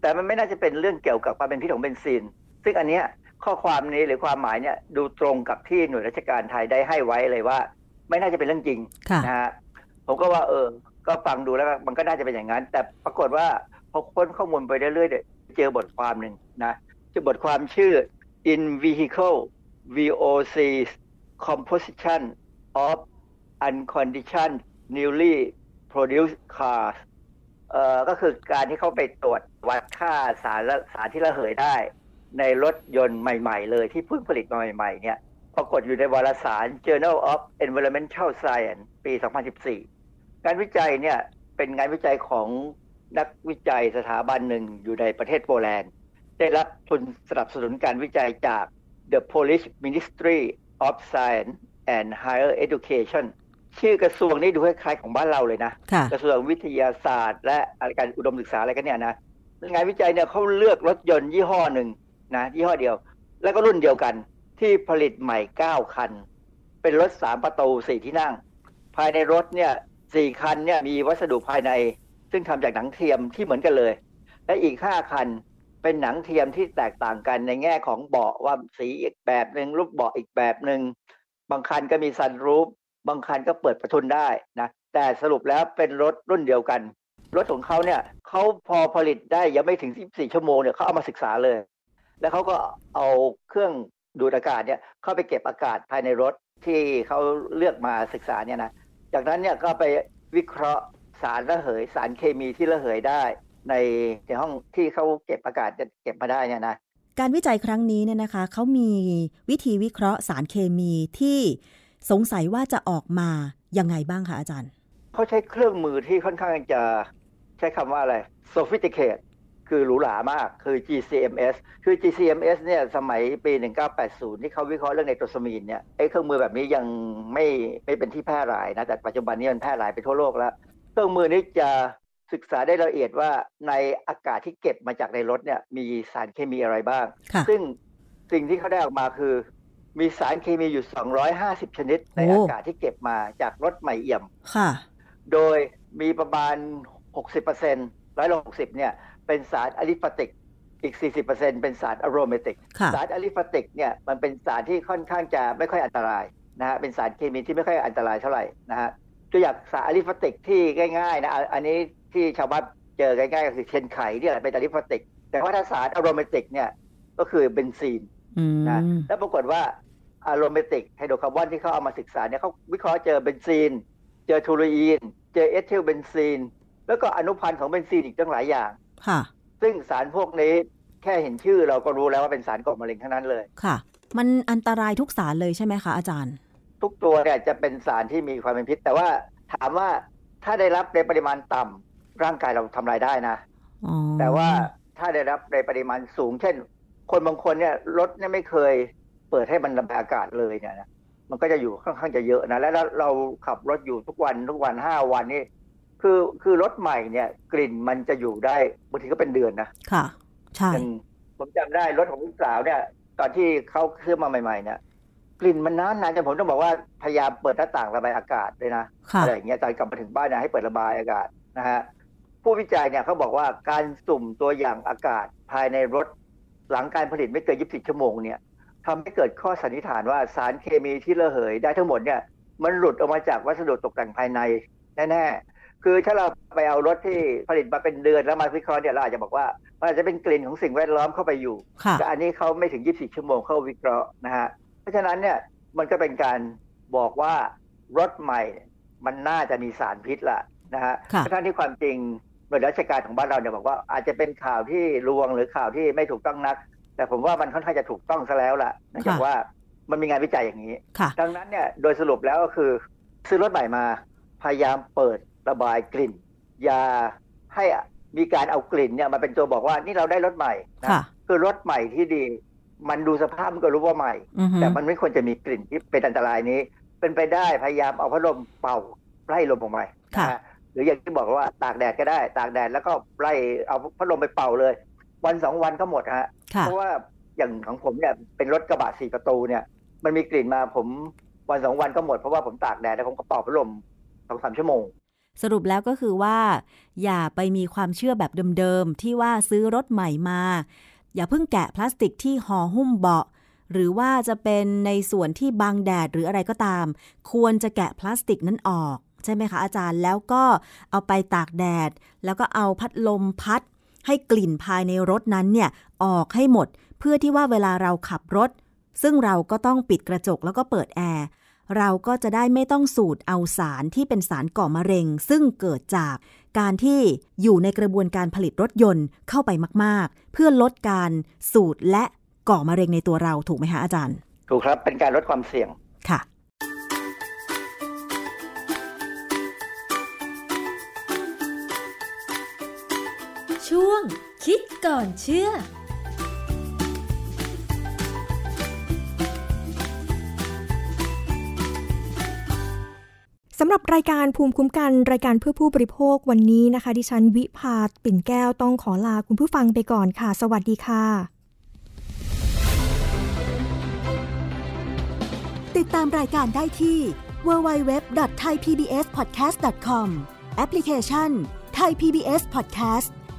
แต่มันไม่น่าจะเป็นเรื่องเกี่ยวกับความเป็นพิษของเบนซีน ซึ่งอันเนี้ยข้อความนี้หรือความหมายเนี่ยดูตรงกับที่หน่วยราชการไทยได้ให้ไว้เลยว่า ไม่น่าจะเป็นเรื่องจริงค่ะนะฮะผมก็ว่าเออ ก็ฟังดูแล้วมันก็น่าจะเป็นอย่างนั้น แต่ปรากฏว่าพอค้นข้อมูลไปเรื่อยๆเนี่ยเจอบทความหนึ่งนะเจอบทความชื่อ in vehicle VOC composition of unconditioned newly produced cars เอ่อก็คือการที่เขาไปตรวจวัดค่าสารละสารที่ระเหยได้ ในรถยนต์ใหม่ ๆ เลยที่เพิ่งผลิตมาใหม่ ๆ เนี่ยปรากฏอยู่ในวารสาร Journal of Environmental Science ปี 2014 การวิจัยเนี่ยเป็นงานวิจัยของนักวิจัยสถาบันหนึ่งอยู่ในประเทศโปแลนด์ ได้รับทุนสนับสนุนการวิจัยจาก The Polish Ministry of Science and Higher Education ชื่อกระทรวงนี้ดูคล้ายๆของบ้านเราเลยนะค่ะกระทรวงวิทยาศาสตร์ และการอุดมศึกษาอะไรกันเนี่ยนะงานวิจัยเนี่ยเขาเลือกรถยนต์ยี่ห้อหนึ่งนะยี่ห้อเดียว แล้วก็รุ่นเดียวกันที่ผลิตใหม่9คัน เป็นรถ3ประตู4ที่นั่ง ภายในรถเนี่ยสี่คันเนี่ยมีวัสดุภายใน ซึ่งทำจากหนังเทียมที่เหมือนกันเลย และอีก5คัน เป็นหนังเทียมที่แตกต่างกันในแง่ของเบาะว่าสีอีกแบบหนึ่งรูปเบาะอีกแบบหนึ่งบางคันก็มีซันรูฟบางคันก็เปิดประทุนได้นะแต่สรุปแล้วเป็นรถรุ่นเดียวกัน รถของเขาเนี่ยเขาพอผลิตได้ยังไม่ถึง 14 ชั่วโมงเนี่ยเขาเอามาศึกษาเลย แล้วเขาก็เอาเครื่องดูดอากาศเนี่ยเข้าไปเก็บอากาศภายในรถที่เขาเลือกมาศึกษาเนี่ยนะจากนั้นเนี่ยก็ไปวิเคราะห์สารระเหย สารเคมีที่ระเหยได้ ในในห้องที่เขาเก็บอากาศจะเก็บมาได้เนี่ยนะการวิจัยครั้งนี้เนี่ยนะคะเขามีวิธีวิเคราะห์สารเคมีที่สงสัยว่าจะออกมายังไงบ้างคะอาจารย์เขาใช้เครื่องมือที่ค่อนข้างจะใช้คำว่าอะไร sophisticated คือหรูหรามากคือ GCMS คือ GCMS เนี่ยสมัยปี 1980 ที่เขาวิเคราะห์เรื่องไนโตรซามีนเนี่ยไอ้เครื่องมือแบบนี้ยังไม่ไม่เป็นที่แพร่หลายนะ แต่ปัจจุบันนี้มันแพร่หลายไปทั่วโลกแล้ว เครื่องมือนี้จะ ศึกษาได้ละเอียดว่าในอากาศที่เก็บมาจากในรถเนี่ยมีสารเคมีอะไรบ้างค่ะซึ่งสิ่งที่เขาได้ออกมาคือ มีสารเคมีอยู่ 250 ชนิด ในโอ้อากาศที่เก็บมาจากรถใหม่เอี่ยมค่ะ โดยมีประมาณ 60%ร้อยละ60เนี่ยเป็นสารอะลิฟาติกอีก 40%เป็นสารอะโรเมติกค่ะสารอะลิฟาติกเนี่ยมันเป็นสารที่ค่อนข้างจะไม่ค่อยอันตรายนะฮะเป็นสารเคมีที่ไม่ค่อยอันตรายเท่าไหร่นะฮะตัวอย่างสาร aliphatic ที่ง่ายๆนะอะอันนี้ ที่ชาวบ้านเจอง่ายๆก็คือเทียนไขเนี่ยเป็น aliphatic แต่ว่าถ้าสาร aromatic เนี่ยก็คือเบนซีนอืมนะแล้วปรากฏว่า aromatic hydrocarbon ที่เขาเอามาศึกษาเนี่ยเขาวิเคราะห์เจอเบนซีน เจอโทลูอีน เจอเอทิลเบนซีน แล้วก็อนุพันธ์ของเบนซีนอีกตั้งหลายอย่างค่ะซึ่งสารพวกนี้แค่เห็นชื่อเราก็รู้แล้วว่าเป็นสารก่อมะเร็งทั้งนั้นเลยค่ะ มันอันตรายทุกสารเลยใช่ไหมคะอาจารย์ ทุกตัวเนี่ยจะเป็นสารที่มีความเป็นพิษ แต่ว่าถามว่าถ้าได้รับในปริมาณต่ำ ร่างกายเราทำลายได้นะอ๋อแต่ว่าถ้าได้รับในปริมาณสูง เช่น คนบางคนเนี่ยรถเนี่ยไม่เคยเปิดให้มันระบายอากาศเลยเนี่ยนะมันก็จะอยู่ค่อนข้างจะเยอะนะ แล้วเราขับรถอยู่ทุกวันทุกวันห้าวันนี่คือคือรถใหม่เนี่ย กลิ่นมันจะอยู่ได้บางทีก็เป็นเดือนนะค่ะ ใช่อย่างผมจำได้รถของลูกสาวเนี่ย ตอนที่เขาซื้อมาใหม่ ๆ เนี่ยกลิ่นมันนานๆจนผมต้องบอกว่าพยายามเปิดหน้าต่างระบายอากาศเลยนะค่ะอะไรอย่างเงี้ยตอนกลับมาถึงบ้านเนี่ยให้เปิดระบายอากาศนะฮะ ผู้วิจัยเนี่ยเขาบอกว่าการสุ่มตัวอย่างอากาศภายในรถ หลังการผลิตไม่เกิน24ชั่วโมงเนี่ยทำให้เกิดข้อสันนิษฐานว่าสารเคมีที่ระเหยได้ทั้งหมดเนี่ยมันหลุดออกมาจากวัสดุตกแต่งภายในแน่ๆคือถ้าเราไปเอารถที่ผลิตมาเป็นเดือนแล้วมาวิเคราะห์เนี่ยเราอาจจะบอกว่ามันอาจจะเป็นกลิ่นของสิ่งแวดล้อมเข้าไปอยู่ค่ะแต่อันนี้เขาไม่ถึง 24 ชั่วโมงเข้าวิเคราะห์นะฮะเพราะฉะนั้นเนี่ยมันก็เป็นการบอกว่ารถใหม่เนี่ยมันน่าจะมีสารพิษละนะฮะค่ะทั้งที่ความจริง หน่วยราชการของบ้านเราเนี่ยบอกว่าอาจจะเป็นข่าวที่ลวงหรือข่าวที่ไม่ถูกต้องนัก แต่ผมว่ามันค่อนข้างจะถูกต้องซะแล้วล่ะเนื่องจากค่ะว่ามันมีงานวิจัยอย่างนี้ค่ะดังนั้นเนี่ยโดยสรุปแล้วก็คือซื้อรถใหม่มาพยายามเปิดระบายกลิ่น อย่าให้มีการเอากลิ่นเนี่ยมาเป็นตัวบอกว่านี่เราได้รถใหม่นะค่ะคือรถใหม่ที่ดี มันดูสภาพมันก็รู้ว่าใหม่อือฮึแต่มันไม่ควรจะมีกลิ่นที่เป็นอันตรายนี้ เป็นไปได้พยายามเอาพัดลมเป่าไล่ลมออกมาค่ะนะฮะห รืออย่างที่บอกว่าตากแดดก็ได้ ตากแดดแล้วก็ไล่เอาพัดลมไปเป่าเลย วันสองวันก็หมดฮะค่ะเพราะว่าอย่างของผมเนี่ยเป็นรถกระบะสี่ประตูเนี่ย มันมีกลิ่นมาผมวันสองวันก็หมดเพราะว่าผมตากแดดแล้วผมก็เป่าพัดลมสองสามชั่วโมง สรุปแล้วก็คือว่า อย่าไปมีความเชื่อแบบเดิมๆ ที่ว่าซื้อรถใหม่มา อย่าเพิ่งแกะพลาสติกที่ห่อหุ้มเบาะหรือว่าจะเป็นในส่วนที่บังแดดหรืออะไรก็ตาม ควรจะแกะพลาสติกนั้นออก ใช่ไหมคะอาจารย์แล้วก็เอาไปตากแดด แล้วก็เอาพัดลมพัด ให้กลิ่นภายในรถนั้นเนี่ยออกให้หมด เพื่อที่ว่าเวลาเราขับรถ ซึ่งเราก็ต้องปิดกระจกแล้วก็เปิดแอร์เราก็จะได้ไม่ต้องสูดเอาสารที่เป็นสารก่อมะเร็ง ซึ่งเกิดจากการที่อยู่ในกระบวนการผลิตรถยนต์เข้าไปมาก ๆ เพื่อลดการสูดและก่อมะเร็งในตัวเราถูกไหมคะอาจารย์ ถูกครับเป็นการลดความเสี่ยงค่ะ ช่วง คิดก่อนเชื่อสำหรับรายการภูมิคุ้มกันรายการเพื่อผู้บริโภควันนี้นะคะ ดิฉันวิพาปิ่นแก้วต้องขอลาคุณผู้ฟังไปก่อนค่ะ สวัสดีค่ะ ติดตามรายการได้ที่ www.thaipbspodcast.com แอปพลิเคชัน Thai PBS Podcast